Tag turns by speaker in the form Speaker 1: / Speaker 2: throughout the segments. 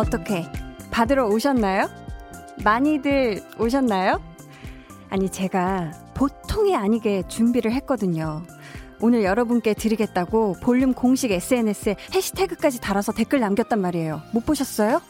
Speaker 1: 어떻게 받으러 오셨나요? 많이들 오셨나요? 아니, 제가 보통이 아니게 준비를 했거든요. 오늘 여러분께 드리겠다고 볼륨 공식 SNS에 해시태그까지 달아서 댓글 남겼단 말이에요. 못 보셨어요?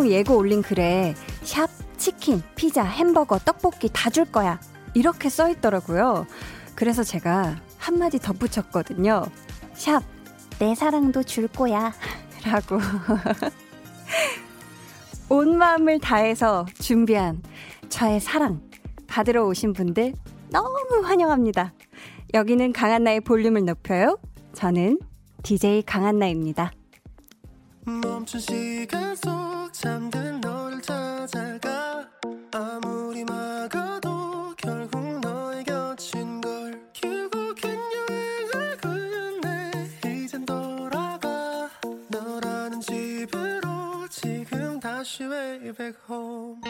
Speaker 1: 방송 예고 올린 글에 샵 치킨, 피자, 햄버거, 떡볶이 다 줄 거야. 이렇게 써 있더라고요. 그래서 제가 한마디 덧붙였거든요. 샵, 내 사랑도 줄 거야. 라고. 온 마음을 다해서 준비한 저의 사랑 받으러 오신 분들 너무 환영합니다. 여기는 강한나의 볼륨을 높여요. 저는 DJ 강한나입니다. 멈춘 시간 속 잠든 너를 찾아가 아무리 막아도 결국 너의 곁인 걸 결국엔 여행을 끝내 이젠 돌아가 너라는 집으로 지금 다시 way back home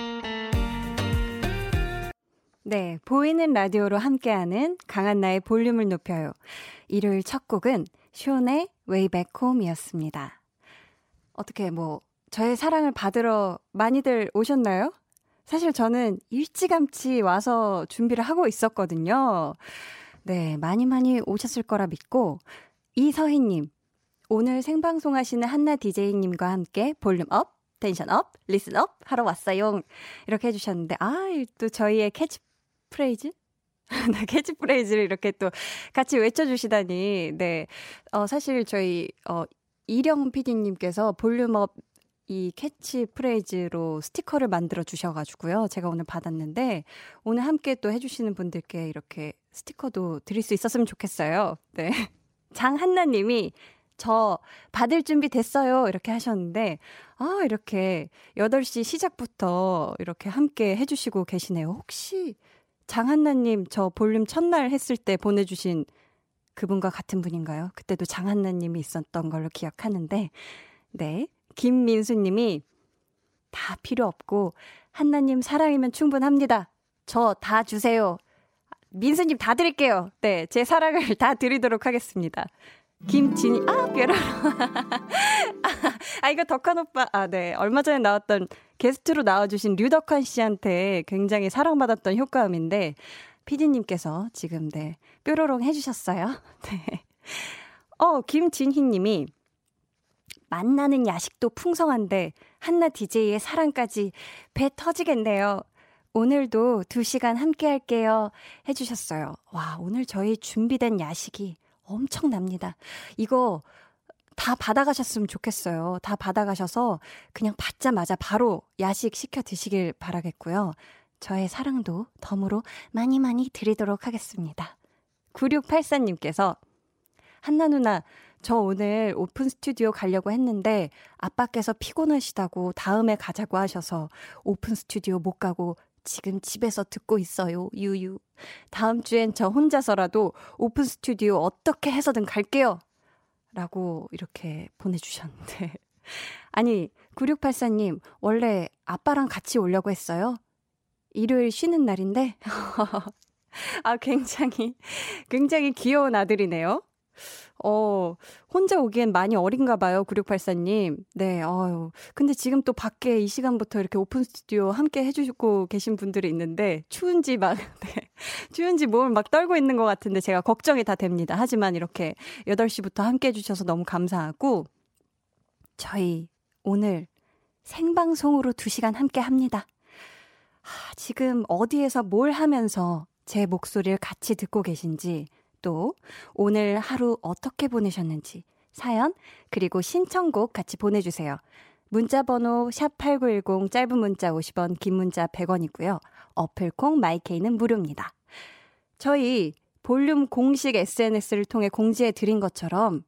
Speaker 1: 네, 보이는 라디오로 함께하는 강한나의 볼륨을 높여요. 일요일 첫 곡은 Way Back Home이었습니다. 어떻게 뭐 저의 사랑을 받으러 많이들 오셨나요? 사실 저는 일찌감치 와서 준비를 하고 있었거든요. 네, 많이 많이 오셨을 거라 믿고, 이서희님, 오늘 생방송 하시는 한나 DJ님과 함께 volume up, tension up, listen up 하러 왔어요. 이렇게 해주셨는데, 아, 또 저희의 캐치프레이즈? 네, 캐치프레이즈를 이렇게 또 같이 외쳐주시다니, 네. 어, 사실 저희, 어, 이령 PD님께서 volume up 이 캐치 프레이즈로 스티커를 만들어 주셔가지고요. 제가 오늘 받았는데, 오늘 함께 또 해주시는 분들께 이렇게 스티커도 드릴 수 있었으면 좋겠어요. 네. 장한나 님이 저 받을 준비 됐어요. 이렇게 하셨는데, 아, 이렇게 8시 시작부터 이렇게 함께 해주시고 계시네요. 혹시 장한나님 저 볼륨 첫날 했을 때 보내주신 그분과 같은 분인가요? 그때도 장한나 님이 있었던 걸로 기억하는데, 네. 김민수 님이 다 필요 없고 한나님 사랑이면 충분합니다. 저 다 주세요. 민수님 다 드릴게요. 네, 제 사랑을 다 드리도록 하겠습니다. 김진이, 아, 뾰로로. 아, 이거 덕한 오빠, 아, 네. 얼마 전에 나왔던 게스트로 나와주신 류덕환 씨한테 굉장히 사랑받았던 효과음인데, 피디님께서 지금, 네, 뾰로롱 해주셨어요. 네. 어, 김진희 님이, 만나는 야식도 풍성한데 한나 DJ의 사랑까지 배 터지겠네요. 오늘도 2시간 함께 할게요. 해주셨어요. 와, 오늘 저희 준비된 야식이 엄청납니다. 이거 다 받아가셨으면 좋겠어요. 다 받아가셔서 그냥 받자마자 바로 야식 시켜 드시길 바라겠고요. 저의 사랑도 덤으로 많이 많이 드리도록 하겠습니다. 9684님께서 한나 누나, 저 오늘 오픈 스튜디오 가려고 했는데 아빠께서 피곤하시다고 다음에 가자고 하셔서 오픈 스튜디오 못 가고 지금 집에서 듣고 있어요. 유유. 다음 주엔 저 혼자서라도 오픈 스튜디오 어떻게 해서든 갈게요. 라고 이렇게 보내주셨는데. 아니, 9684님, 원래 아빠랑 같이 오려고 했어요? 일요일 쉬는 날인데? 아, 굉장히, 굉장히 귀여운 아들이네요. 어, 혼자 오기엔 많이 어린가 봐요, 9684님. 네, 어유 근데 지금 또 밖에 이 시간부터 이렇게 오픈 스튜디오 함께 해주시고 계신 분들이 있는데, 추운지 막, 네. 추운지 몸을 막 떨고 있는 것 같은데 제가 걱정이 다 됩니다. 하지만 이렇게 8시부터 함께 해주셔서 너무 감사하고, 저희 오늘 생방송으로 2시간 함께 합니다. 하, 지금 어디에서 뭘 하면서 제 목소리를 같이 듣고 계신지, 또 오늘 하루 어떻게 보내셨는지 사연 그리고 신청곡 같이 보내주세요. 문자 번호 샵8910 짧은 문자 50원 긴 문자 100원이고요. 어플콩 마이케이는 무료입니다. 저희 볼륨 공식 SNS를 통해 공지해 드린 것처럼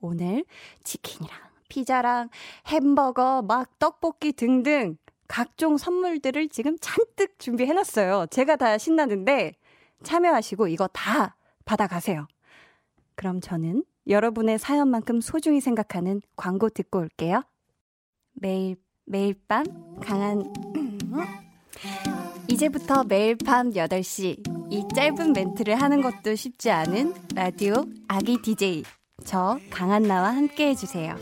Speaker 1: 오늘 치킨이랑 피자랑 햄버거 막 떡볶이 등등 각종 선물들을 지금 잔뜩 준비해 놨어요. 제가 다 신나는데 참여하시고 이거 다 받아가세요. 그럼 저는 여러분의 사연만큼 소중히 생각하는 광고 듣고 올게요. 매일, 매일 밤 강한, 이제부터 매일 밤 8시, 이 짧은 멘트를 하는 것도 쉽지 않은 라디오 아기 DJ. 저 강한나와 함께 해주세요.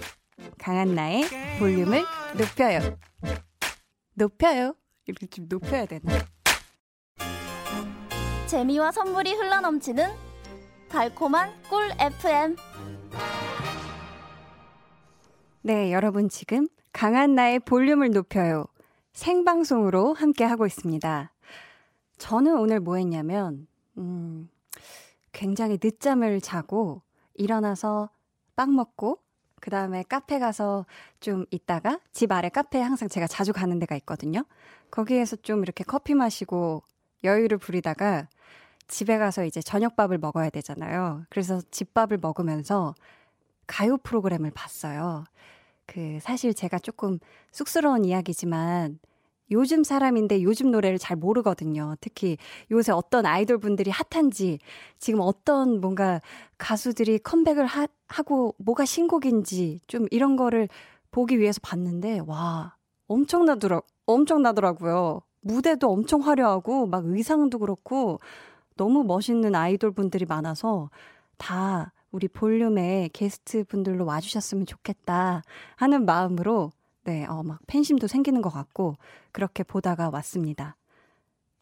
Speaker 1: 강한나의 볼륨을 높여요. 높여요. 이렇게 좀 높여야 되나?
Speaker 2: 재미와 선물이 흘러넘치는 달콤한 꿀 FM.
Speaker 1: 네, 여러분 지금 강한 나의 볼륨을 높여요. 생방송으로 함께 하고 있습니다. 저는 오늘 뭐 했냐면, 음, 굉장히 늦잠을 자고 일어나서 빵 먹고 그 다음에 카페 가서 좀 있다가 집 아래 카페에 항상 제가 자주 가는 데가 있거든요. 거기에서 좀 이렇게 커피 마시고 여유를 부리다가 집에 가서 이제 저녁밥을 먹어야 되잖아요. 그래서 집밥을 먹으면서 가요 프로그램을 봤어요. 그 사실 제가 조금 쑥스러운 이야기지만 요즘 사람인데 요즘 노래를 잘 모르거든요. 특히 요새 어떤 아이돌 분들이 핫한지, 지금 어떤 뭔가 가수들이 컴백을 하, 하고 뭐가 신곡인지 좀 이런 거를 보기 위해서 봤는데, 와, 엄청나더라, 엄청나더라고요. 무대도 엄청 화려하고, 막 의상도 그렇고, 너무 멋있는 아이돌 분들이 많아서 다 우리 볼륨에 게스트 분들로 와주셨으면 좋겠다 하는 마음으로 네, 어, 막 팬심도 생기는 것 같고 그렇게 보다가 왔습니다.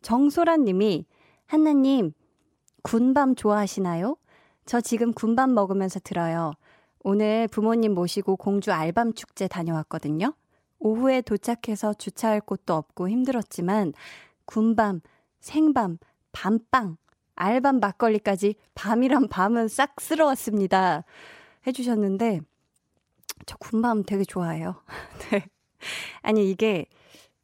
Speaker 1: 정소란 님이 한나님 군밤 좋아하시나요? 저 지금 군밤 먹으면서 들어요. 오늘 부모님 모시고 공주 알밤 축제 다녀왔거든요. 오후에 도착해서 주차할 곳도 없고 힘들었지만 군밤, 생밤, 밤빵, 알밤 막걸리까지 밤이란 밤은 싹 쓸어왔습니다. 해주셨는데 저 군밤 되게 좋아해요. 네. 아니, 이게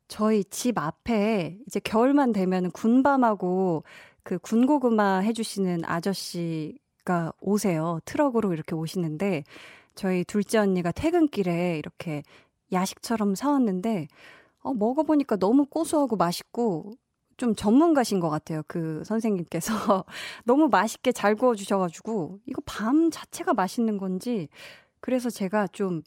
Speaker 1: 저희 집 앞에 이제 겨울만 되면 군밤하고 그 군고구마 해주시는 아저씨가 오세요. 트럭으로 이렇게 오시는데 저희 둘째 언니가 퇴근길에 이렇게 야식처럼 사왔는데 어, 먹어보니까 너무 고소하고 맛있고 좀 전문가신 것 같아요. 그 선생님께서 너무 맛있게 잘 구워주셔가지고 이거 밤 자체가 맛있는 건지 그래서 제가 좀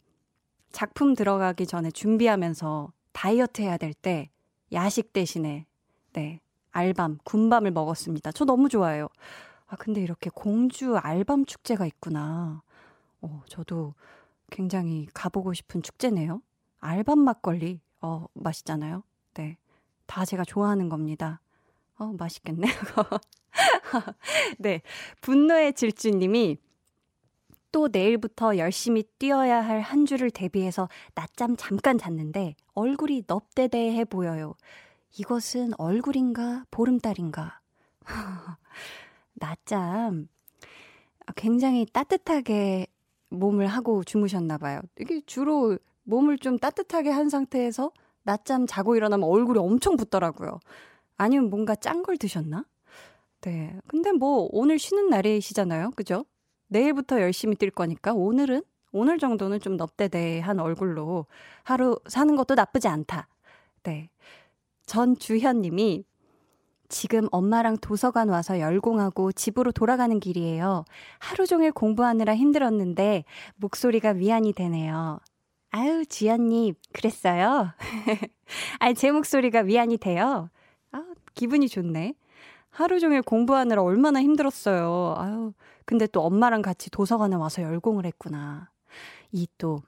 Speaker 1: 작품 들어가기 전에 준비하면서 다이어트 해야 될 때 야식 대신에 네 알밤 군밤을 먹었습니다. 저 너무 좋아해요. 아 근데 이렇게 공주 알밤 축제가 있구나. 어 저도 굉장히 가보고 싶은 축제네요. 알밤 막걸리 어 맛있잖아요. 네. 다 제가 좋아하는 겁니다. 어 맛있겠네요. 네. 분노의 질주 님이 또 내일부터 열심히 뛰어야 할 한 주를 대비해서 낮잠 잠깐 잤는데 얼굴이 넙대대해 보여요. 이것은 얼굴인가 보름달인가? 낮잠 굉장히 따뜻하게 몸을 하고 주무셨나 봐요. 이게 주로 몸을 좀 따뜻하게 한 상태에서 낮잠 자고 일어나면 얼굴이 엄청 붓더라고요. 아니면 뭔가 짠 걸 드셨나? 네. 근데 뭐 오늘 쉬는 날이시잖아요. 그죠? 내일부터 열심히 뛸 거니까 오늘은 오늘 정도는 좀 넙대대한 얼굴로 하루 사는 것도 나쁘지 않다. 네. 전주현 님이 지금 엄마랑 도서관 와서 열공하고 집으로 돌아가는 길이에요. 하루 종일 공부하느라 힘들었는데 목소리가 위안이 되네요. 아유, 주연님, 그랬어요? 아니, 제 목소리가 위안이 돼요. 아, 기분이 좋네. 하루 종일 공부하느라 얼마나 힘들었어요. 아유, 근데 또 엄마랑 같이 도서관에 와서 열공을 했구나. 이 또,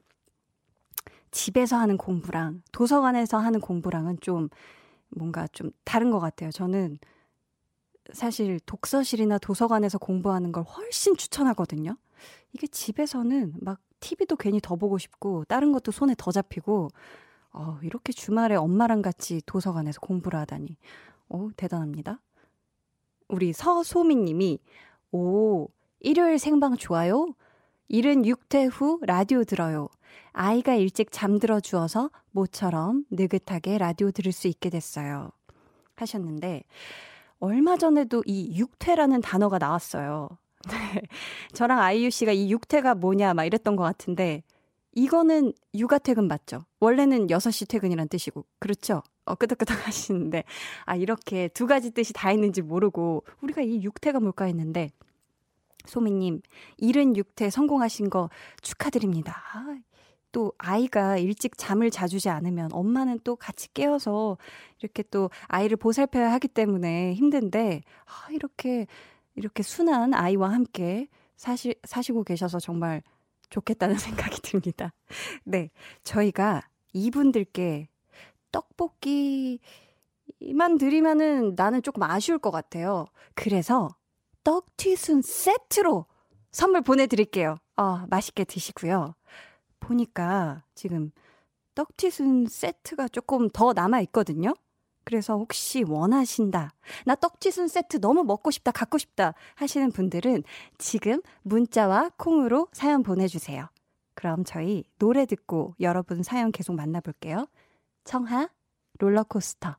Speaker 1: 집에서 하는 공부랑 도서관에서 하는 공부랑은 좀 뭔가 좀 다른 것 같아요. 저는 사실 독서실이나 도서관에서 공부하는 걸 훨씬 추천하거든요. 이게 집에서는 막 TV도 괜히 더 보고 싶고 다른 것도 손에 더 잡히고 어, 이렇게 주말에 엄마랑 같이 도서관에서 공부를 하다니. 어, 대단합니다. 우리 서소민 님이 오, 일요일 생방 좋아요? 일은 6회 후 라디오 들어요. 아이가 일찍 잠들어 주어서 모처럼 느긋하게 라디오 들을 수 있게 됐어요. 하셨는데, 얼마 전에도 이 육퇴라는 단어가 나왔어요. 네. 저랑 아이유 씨가 이 육퇴가 뭐냐 막 이랬던 것 같은데, 이거는 육아 퇴근 맞죠? 원래는 6시 퇴근이란 뜻이고, 그렇죠? 어, 끄덕끄덕 하시는데, 아, 이렇게 두 가지 뜻이 다 있는지 모르고, 우리가 이 육퇴가 뭘까 했는데, 소미님, 76회 성공하신 거 축하드립니다. 또 아이가 일찍 잠을 자주지 않으면 엄마는 또 같이 깨어서 이렇게 또 아이를 보살펴야 하기 때문에 힘든데, 아, 이렇게, 이렇게 순한 아이와 함께 사시, 사시고 계셔서 정말 좋겠다는 생각이 듭니다. 네. 저희가 이분들께 떡볶이만 드리면은 나는 조금 아쉬울 것 같아요. 그래서 떡튀순 세트로 선물 보내드릴게요. 어, 맛있게 드시고요. 보니까 지금 떡튀순 세트가 조금 더 남아있거든요. 그래서 혹시 원하신다. 나 떡튀순 세트 너무 먹고 싶다, 갖고 싶다 하시는 분들은 지금 문자와 콩으로 사연 보내주세요. 그럼 저희 노래 듣고 여러분 사연 계속 만나볼게요. 청하 롤러코스터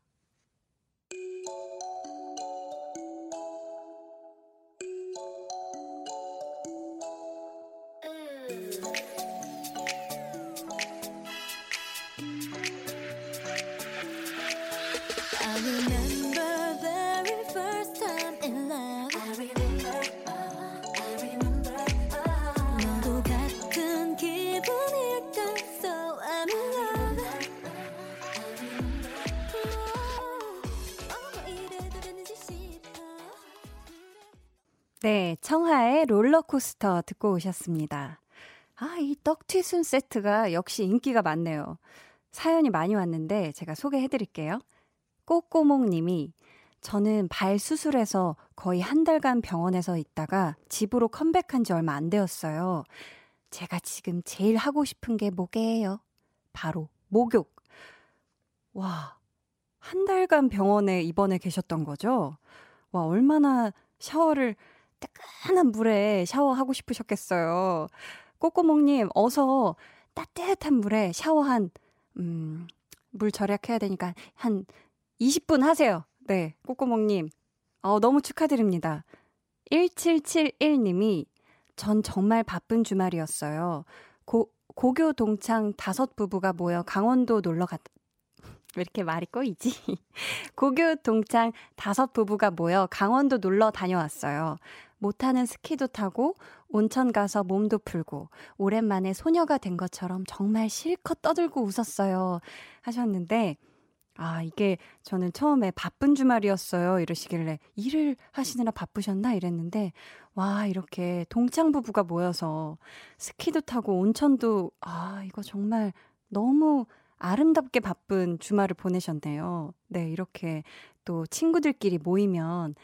Speaker 1: 롤러코스터 듣고 오셨습니다. 아, 이 떡튀순 세트가 역시 인기가 많네요. 사연이 많이 왔는데 제가 소개해 드릴게요. 꼬꼬몽 님이 저는 발 수술해서 거의 한 달간 병원에서 있다가 집으로 컴백한 지 얼마 안 되었어요. 제가 지금 제일 하고 싶은 게 뭐게요? 바로 목욕. 와, 한 달간 병원에 입원해 계셨던 거죠? 와, 얼마나 샤워를 따끈한 물에 샤워하고 싶으셨겠어요. 꼬꼬몽님, 어서 따뜻한 물에 샤워 한, 음, 물 절약해야 되니까 한 20분 하세요. 네, 꼬꼬몽님. 어, 너무 축하드립니다. 1771님이 전 정말 바쁜 주말이었어요. 고, 고교 동창 다섯 부부가 모여 강원도 놀러 갔, 왜 이렇게 말이 꼬이지? 고교 동창 다섯 부부가 모여 강원도 놀러 다녀왔어요. 못하는 스키도 타고 온천 가서 몸도 풀고 오랜만에 소녀가 된 것처럼 정말 실컷 떠들고 웃었어요. 하셨는데 아, 이게 저는 처음에 바쁜 주말이었어요. 이러시길래 일을 하시느라 바쁘셨나 이랬는데 와, 이렇게 동창 부부가 모여서 스키도 타고 온천도 아, 이거 정말 너무 아름답게 바쁜 주말을 보내셨네요. 네, 이렇게 또 친구들끼리 모이면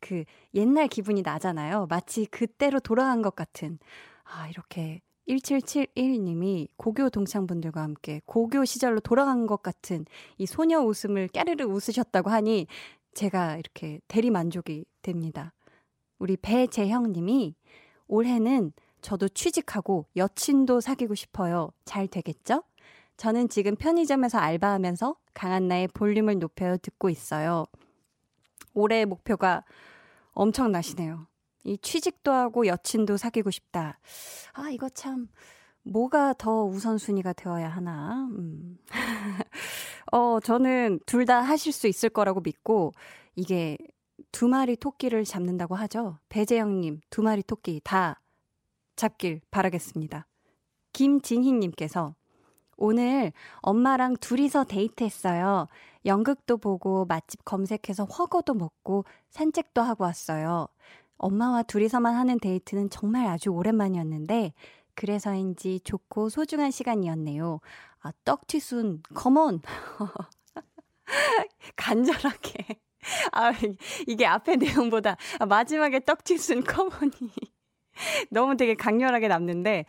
Speaker 1: 그 옛날 기분이 나잖아요. 마치 그때로 돌아간 것 같은. 아, 이렇게 1771님이 고교 동창분들과 함께 고교 시절로 돌아간 것 같은 이 소녀 웃음을 깨르르 웃으셨다고 하니 제가 이렇게 대리 만족이 됩니다. 우리 배재형 님이 올해는 저도 취직하고 여친도 사귀고 싶어요. 잘 되겠죠? 저는 지금 편의점에서 알바하면서 강한나의 볼륨을 높여 듣고 있어요. 올해의 목표가 엄청나시네요. 이 취직도 하고 여친도 사귀고 싶다. 아, 이거 참, 뭐가 더 우선순위가 되어야 하나. 음. 어, 저는 둘 다 하실 수 있을 거라고 믿고, 이게 두 마리 토끼를 잡는다고 하죠. 배재영님, 두 마리 토끼 다 잡길 바라겠습니다. 김진희님께서 오늘 엄마랑 둘이서 데이트했어요. 연극도 보고 맛집 검색해서 허거도 먹고 산책도 하고 왔어요. 엄마와 둘이서만 하는 데이트는 정말 아주 오랜만이었는데 그래서인지 좋고 소중한 시간이었네요. 아, 떡튀순, 컴온! 간절하게. 아, 이게 앞에 내용보다 마지막에 떡튀순 come on이 너무 되게 강렬하게 남는데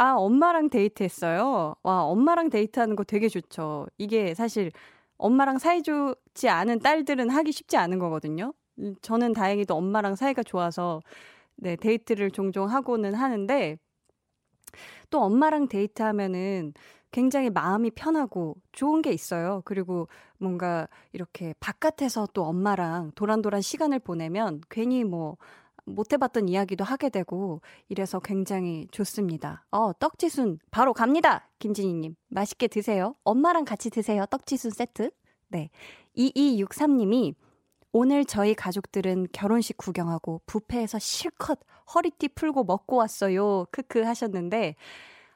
Speaker 1: 아, 엄마랑 데이트했어요. 와, 엄마랑 데이트하는 거 되게 좋죠. 이게 사실 엄마랑 사이좋지 않은 딸들은 하기 쉽지 않은 거거든요. 음, 저는 다행히도 엄마랑 사이가 좋아서 네, 데이트를 종종 하고는 하는데 또 엄마랑 데이트하면은 굉장히 마음이 편하고 좋은 게 있어요. 그리고 뭔가 이렇게 바깥에서 또 엄마랑 도란도란 시간을 보내면 괜히 뭐 못 해봤던 이야기도 하게 되고 이래서 굉장히 좋습니다. 어, 떡지순 바로 갑니다. 김진희님. 맛있게 드세요. 엄마랑 같이 드세요. 떡지순 세트. 네. 2263님이 오늘 저희 가족들은 결혼식 구경하고 부페에서 실컷 허리띠 풀고 먹고 왔어요. 크크 하셨는데,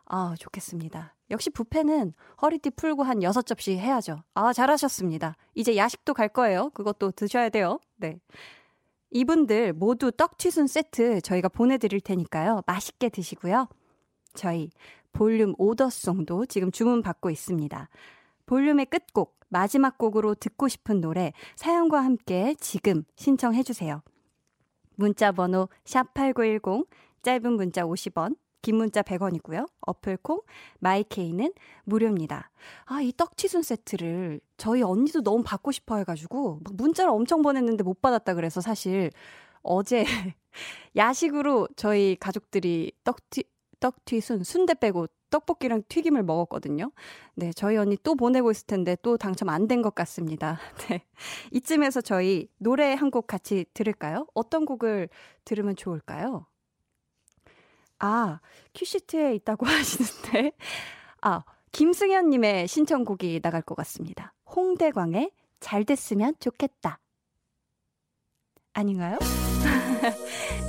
Speaker 1: 아, 좋겠습니다. 역시 부페는 허리띠 풀고 한 6접시 해야죠. 아, 잘하셨습니다. 이제 야식도 갈 거예요. 그것도 드셔야 돼요. 네. 이분들 모두 떡튀순 세트 저희가 보내드릴 테니까요. 맛있게 드시고요. 저희 볼륨 오더송도 지금 주문 받고 있습니다. 볼륨의 끝곡, 마지막 곡으로 듣고 싶은 노래 사연과 함께 지금 신청해 주세요. 문자 번호 샵8910 짧은 문자 50원, 긴 문자 100원이고요. 어플 콩 마이케이는 무료입니다. 아, 이 떡치순 세트를 저희 언니도 너무 받고 싶어 해 가지고 막 문자를 엄청 보냈는데 못 받았다 그래서 사실 어제 야식으로 저희 가족들이 떡튀 떡튀순 순대 빼고 떡볶이랑 튀김을 먹었거든요. 네, 저희 언니 또 보내고 있을 텐데 또 당첨 안 된 것 같습니다. 네. 이쯤에서 저희 노래 한 곡 같이 들을까요? 어떤 곡을 들으면 좋을까요? 아, 큐시트에 있다고 하시는데. 아, 김승현님의 신청곡이 나갈 것 같습니다. 홍대광의 잘 됐으면 좋겠다. 아닌가요?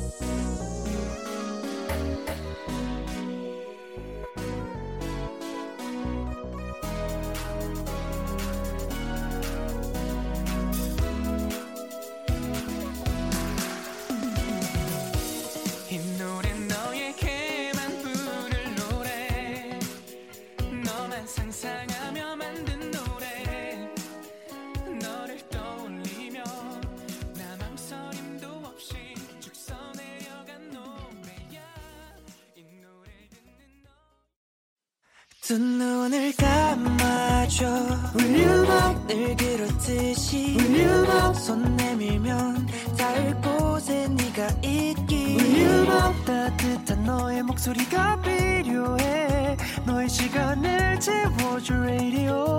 Speaker 1: 두 눈을 감아줘. 울륨업 늘 그렇듯이 울륨업 손 내밀면 닿을 곳에 네가 있기. 울륨업 따뜻한 너의 목소리가 필요해. 너의 시간을 채워줄 radio.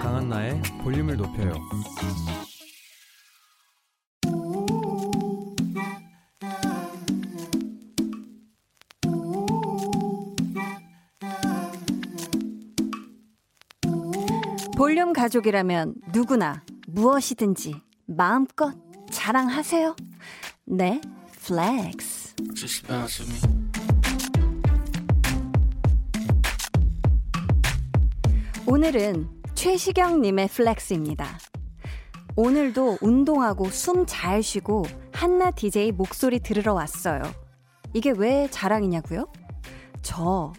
Speaker 1: 강한나의 볼륨을 높여요 볼륨 가족이라면 누구나 무엇이든지 마음껏 자랑하세요. 네, flex. 오늘은 최시경님의 flex입니다. 오늘도 운동하고 숨 잘 쉬고 한나 DJ 목소리 들으러 왔어요. 이게 왜 자랑이냐고요? 저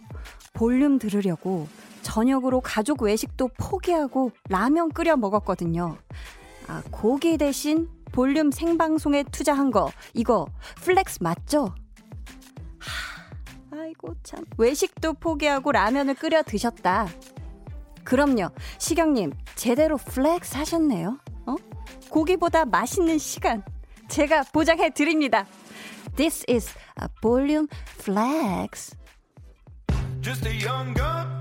Speaker 1: 볼륨 들으려고 저녁으로 가족 외식도 포기하고 라면 끓여 먹었거든요. 아, 고기 대신 볼륨 생방송에 투자한 거, 이거 flex 맞죠? 하, 아이고, 참. 외식도 포기하고 라면을 끓여 드셨다. 그럼요. 시경님, 제대로 flex 하셨네요. 어? 고기보다 맛있는 시간. 제가 보장해 드립니다. This is a volume flex. Just a young gun.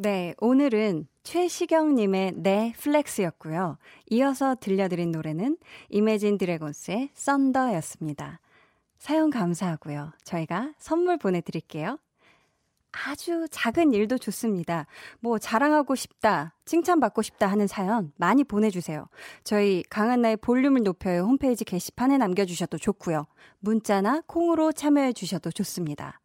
Speaker 1: 네, 오늘은 최시경님의 네 flex였고요. 이어서 들려드린 노래는 Imagine Dragons의 Thunder였습니다. 사연 감사하고요. 저희가 선물 보내드릴게요. 아주 작은 일도 좋습니다. 뭐 자랑하고 싶다, 칭찬받고 싶다 하는 사연 많이 보내주세요. 저희 강한나의 볼륨을 높여요 홈페이지 게시판에 남겨주셔도 좋고요. 문자나 콩으로 참여해 주셔도 좋습니다.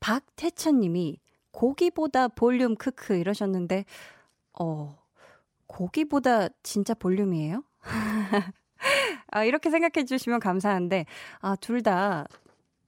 Speaker 1: 박태천님이 고기보다 볼륨 크크 이러셨는데, 어, 고기보다 진짜 볼륨이에요? 아, 이렇게 생각해 주시면 감사한데, 아, 둘 다,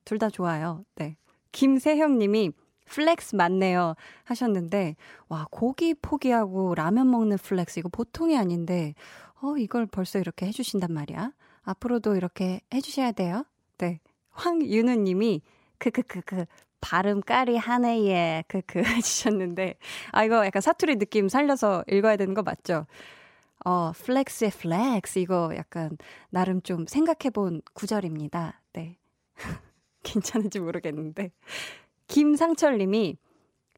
Speaker 1: 둘 다 좋아요. 네. 김세형 님이 flex 맞네요 하셨는데, 와, 고기 포기하고 라면 먹는 flex, 이거 보통이 아닌데, 어, 이걸 벌써 이렇게 해 주신단 말이야. 앞으로도 이렇게 해 주셔야 돼요. 네. 황윤우 님이, 크크크크, 발음 까리하네, 예. 그, 그, 해주셨는데. 아, 이거 약간 사투리 느낌 살려서 읽어야 되는 거 맞죠? 어, flex의 flex. 이거 약간, 나름 좀 생각해 본 구절입니다. 네. 괜찮은지 모르겠는데. 김상철 님이,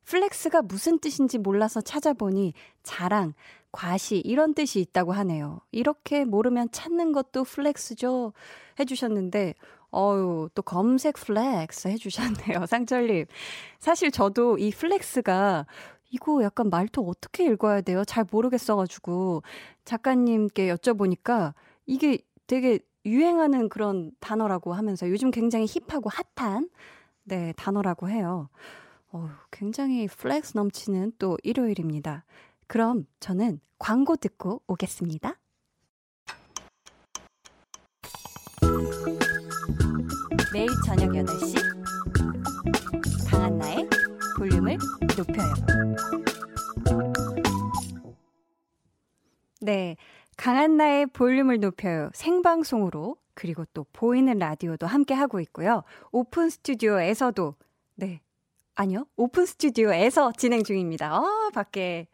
Speaker 1: flex가 무슨 뜻인지 몰라서 찾아보니 자랑, 과시 이런 뜻이 있다고 하네요. 이렇게 모르면 찾는 것도 flex죠. 해주셨는데 어유 또 검색 flex 해주셨네요. 상철님. 사실 저도 이 flex가 이거 약간 말투 어떻게 읽어야 돼요? 잘 모르겠어가지고 작가님께 여쭤보니까 이게 되게 유행하는 그런 단어라고 하면서 요즘 굉장히 hip하고 hot한 네, 단어라고 해요. 어, 굉장히 flex 넘치는 또 일요일입니다. 그럼 저는 광고 듣고 오겠습니다. 매일 저녁 8시 강한나의 볼륨을 높여요. 네. 강한나의 볼륨을 높여요. 생방송으로 그리고 또 보이는 라디오도 함께 하고 있고요. 오픈 스튜디오에서도 네. 아니요. 오픈 스튜디오에서 진행 중입니다. 어, 밖에.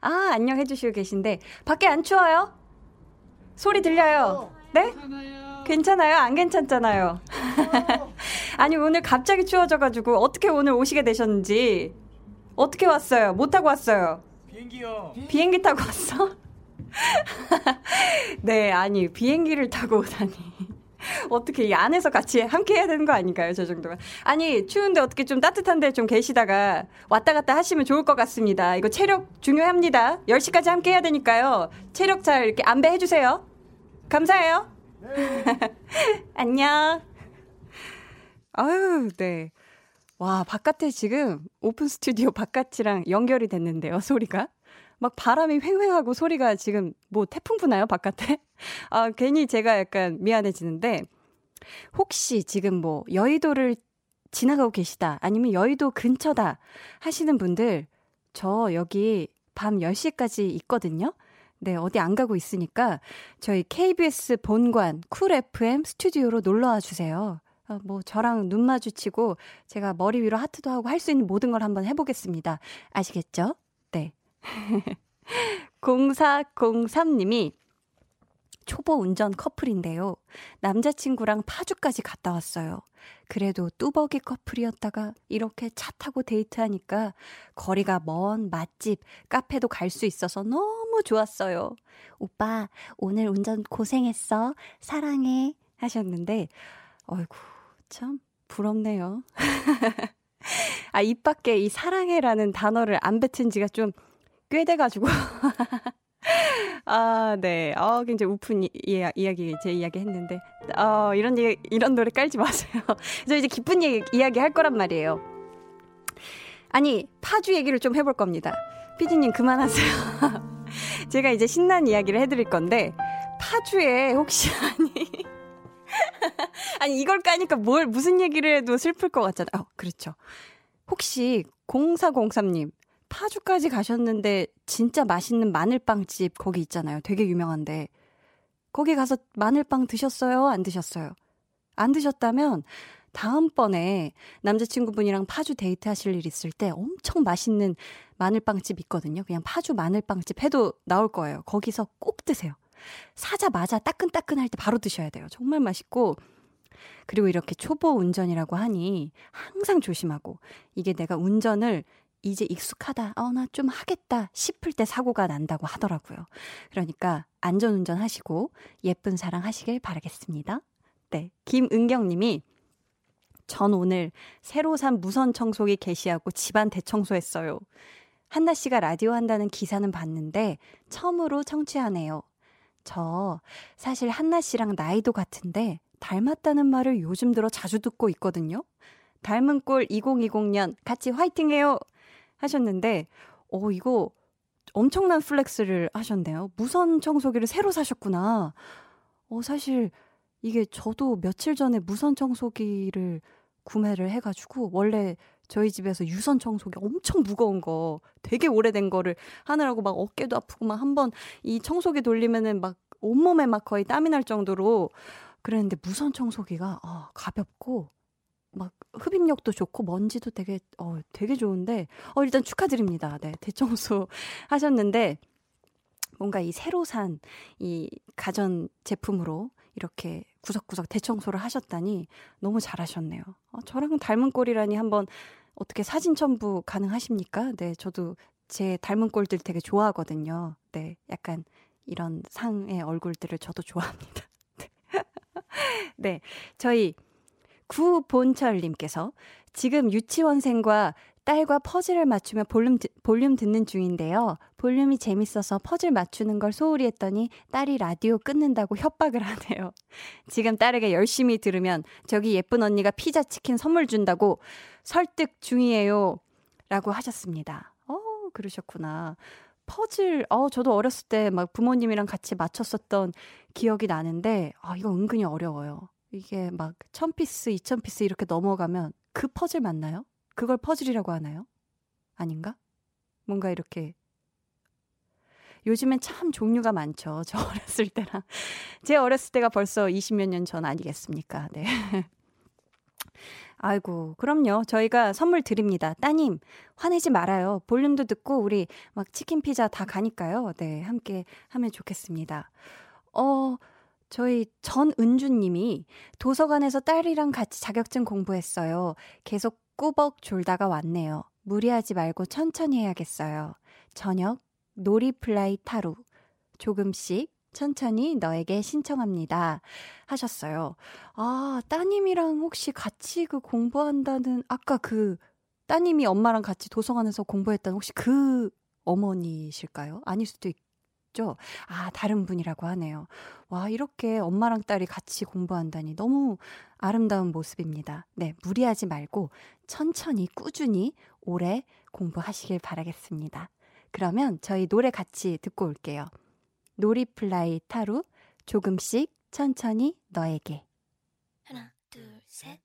Speaker 1: 아, 안녕 해주시고 계신데, 밖에 안 추워요? 소리 들려요? 네? 괜찮아요? 안 괜찮잖아요. 아니, 오늘 갑자기 추워져가지고, 어떻게 오늘 오시게 되셨는지, 어떻게 왔어요? 못 타고 왔어요?
Speaker 3: 비행기요.
Speaker 1: 비행기 타고 왔어? 네, 아니, 비행기를 타고 오다니. 어떻게 이 안에서 같이 함께 해야 되는 거 아닌가요? 저 정도가. 아니, 추운데 어떻게 좀 따뜻한데 좀 계시다가 왔다 갔다 하시면 좋을 것 같습니다. 이거 체력 중요합니다. 10시까지 함께 해야 되니까요. 체력 잘 이렇게 안배해 주세요. 감사해요. 네. 안녕. 아유, 네. 와, 바깥에 지금 오픈 스튜디오 바깥이랑 연결이 됐는데요, 소리가. 막 바람이 횡횡하고 소리가 지금 뭐 태풍 부나요, 바깥에? 아, 괜히 제가 약간 미안해지는데, 혹시 지금 뭐 여의도를 지나가고 계시다, 아니면 여의도 근처다 하시는 분들, 저 여기 밤 10시까지 있거든요? 네, 어디 안 가고 있으니까 저희 KBS 본관 Cool FM 스튜디오로 놀러 와 주세요. 어, 뭐 저랑 눈 마주치고 제가 머리 위로 하트도 하고 할 수 있는 모든 걸 한번 해보겠습니다. 아시겠죠? 네. 0403님이 초보 운전 커플인데요. 남자친구랑 파주까지 갔다 왔어요. 그래도 뚜벅이 커플이었다가 이렇게 차 타고 데이트하니까 거리가 먼 맛집, 카페도 갈 수 있어서 너무 좋았어요. 오빠, 오늘 운전 고생했어. 사랑해. 하셨는데, 어이구, 참 부럽네요. 아, 입 밖에 이 사랑해라는 단어를 안 뱉은 지가 좀 꽤 돼가지고. 아, 네. 어, 굉장히 우픈 이, 이, 이야기, 제 이야기 했는데. 어, 이런, 이런 노래 깔지 마세요. 저 이제 기쁜 얘기, 이야기 할 거란 말이에요. 아니, 파주 얘기를 좀 해볼 겁니다. 피디님, 그만하세요. 제가 이제 신난 이야기를 해드릴 건데, 파주에 혹시, 아니. 아니, 이걸 까니까 뭘, 무슨 얘기를 해도 슬플 것 같잖아요. 어, 그렇죠. 혹시 0403님, 파주까지 가셨는데 진짜 맛있는 마늘빵집 거기 있잖아요. 되게 유명한데. 거기 가서 마늘빵 드셨어요? 안 드셨어요? 안 드셨다면 다음번에 남자친구분이랑 파주 데이트 하실 일 있을 때 엄청 맛있는 마늘빵집 있거든요. 그냥 파주 마늘빵집 해도 나올 거예요. 거기서 꼭 드세요. 사자마자 따끈따끈할 때 바로 드셔야 돼요. 정말 맛있고. 그리고 이렇게 초보 운전이라고 하니 항상 조심하고 이게 내가 운전을 이제 익숙하다, 어, 나 좀 하겠다 싶을 때 사고가 난다고 하더라고요. 그러니까 안전운전 하시고 예쁜 사랑 하시길 바라겠습니다. 네. 김은경 님이 전 오늘 새로 산 무선 청소기 개시하고 집안 대청소했어요. 한나 씨가 라디오 한다는 기사는 봤는데 처음으로 청취하네요. 저 사실 한나 씨랑 나이도 같은데 닮았다는 말을 요즘 들어 자주 듣고 있거든요. 닮은 꼴 2020년 같이 화이팅해요. 하셨는데, 어, 이거 엄청난 flex를 하셨네요. 무선 청소기를 새로 사셨구나. 어, 사실 이게 저도 며칠 전에 무선 청소기를 구매를 해가지고, 원래 저희 집에서 유선 청소기 엄청 무거운 거, 되게 오래된 거를 하느라고 막 어깨도 아프고 막 한 번 이 청소기 돌리면은 막 온몸에 막 거의 땀이 날 정도로 그랬는데 무선 청소기가 어, 가볍고 막 흡입력도 좋고 먼지도 되게 어 되게 좋은데 어 일단 축하드립니다. 네. 대청소 하셨는데 뭔가 이 새로 산 이 가전 제품으로 이렇게 구석구석 대청소를 하셨다니 너무 잘하셨네요. 어, 저랑 닮은 꼴이라니 한번 어떻게 사진 첨부 가능하십니까? 네, 저도 제 닮은 꼴들 되게 좋아하거든요. 네, 약간 이런 상의 얼굴들을 저도 좋아합니다. 네, 저희 구본철님께서 지금 유치원생과 딸과 퍼즐을 맞추며 볼륨, 볼륨 듣는 중인데요. 볼륨이 재밌어서 퍼즐 맞추는 걸 소홀히 했더니 딸이 라디오 끊는다고 협박을 하네요. 지금 딸에게 열심히 들으면 저기 예쁜 언니가 피자 치킨 선물 준다고 설득 중이에요. 라고 하셨습니다. 어, 그러셨구나. 퍼즐, 어, 저도 어렸을 때 막 부모님이랑 같이 맞췄었던 기억이 나는데, 아, 이거 은근히 어려워요. 이게 막 1000피스, 2000피스 이렇게 넘어가면 그 퍼즐 맞나요? 그걸 퍼즐이라고 하나요? 아닌가? 뭔가 이렇게 요즘엔 참 종류가 많죠. 저 어렸을 때랑 제 어렸을 때가 벌써 20몇 년 전 아니겠습니까? 네. 아이고, 그럼요. 저희가 선물 드립니다. 따님, 화내지 말아요. 볼륨도 듣고 우리 막 치킨 피자 다 가니까요. 네, 함께 하면 좋겠습니다. 어, 저희 전은주님이 도서관에서 딸이랑 같이 자격증 공부했어요. 계속 꾸벅 졸다가 왔네요. 무리하지 말고 천천히 해야겠어요. 저녁 놀이플라이 타루 조금씩 천천히 너에게 신청합니다. 하셨어요. 아, 따님이랑 혹시 같이 그 공부한다는, 아까 그 따님이 엄마랑 같이 도서관에서 공부했다는 혹시 그 어머니실까요? 아닐 수도 있, 있죠? 아, 다른 분이라고 하네요. 와, 이렇게 엄마랑 딸이 같이 공부한다니 너무 아름다운 모습입니다. 네, 무리하지 말고 천천히 꾸준히 오래 공부하시길 바라겠습니다. 그러면 저희 노래 같이 듣고 올게요. 놀이플라이 타루 조금씩 천천히 너에게 하나 둘 셋.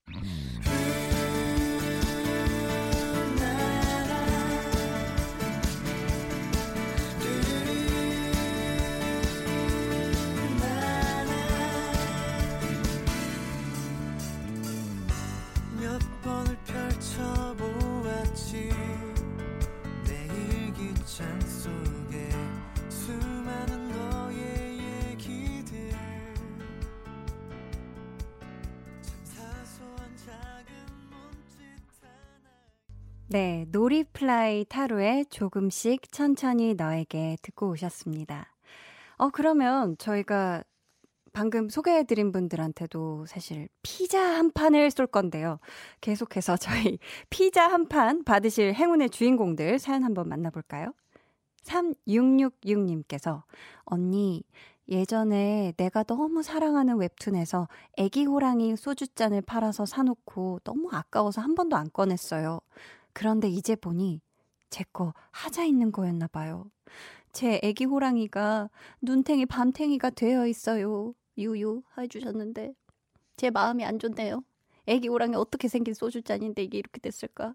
Speaker 1: 네, 놀이플라이 타로에 조금씩 천천히 너에게 듣고 오셨습니다. 어, 그러면 저희가 방금 소개해드린 분들한테도 사실 피자 한 판을 쏠 건데요. 계속해서 저희 피자 한 판 받으실 행운의 주인공들 사연 한번 만나볼까요? 3666님께서 언니, 예전에 내가 너무 사랑하는 웹툰에서 애기 호랑이 소주잔을 팔아서 사놓고 너무 아까워서 한 번도 안 꺼냈어요. 그런데 이제 보니 제 거 하자 있는 거였나 봐요. 제 애기 호랑이가 눈탱이 밤탱이가 되어 있어요. 유유 해주셨는데 제 마음이 안 좋네요. 애기 호랑이 어떻게 생긴 소주잔인데 이게 이렇게 됐을까?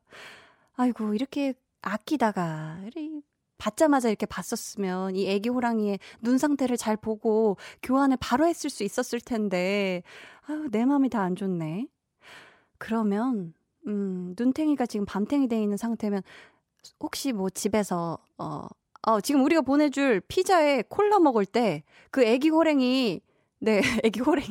Speaker 1: 아이고 이렇게 아끼다가 받자마자 이렇게 봤었으면 이 애기 호랑이의 눈 상태를 잘 보고 교환을 바로 했을 수 있었을 텐데 아유 내 마음이 다 안 좋네. 그러면 음, 눈탱이가 지금 밤탱이 돼 있는 상태면 혹시 뭐 집에서 어, 어 지금 우리가 보내줄 피자에 콜라 먹을 때 그 애기 호랭이 네, 애기 호랭이.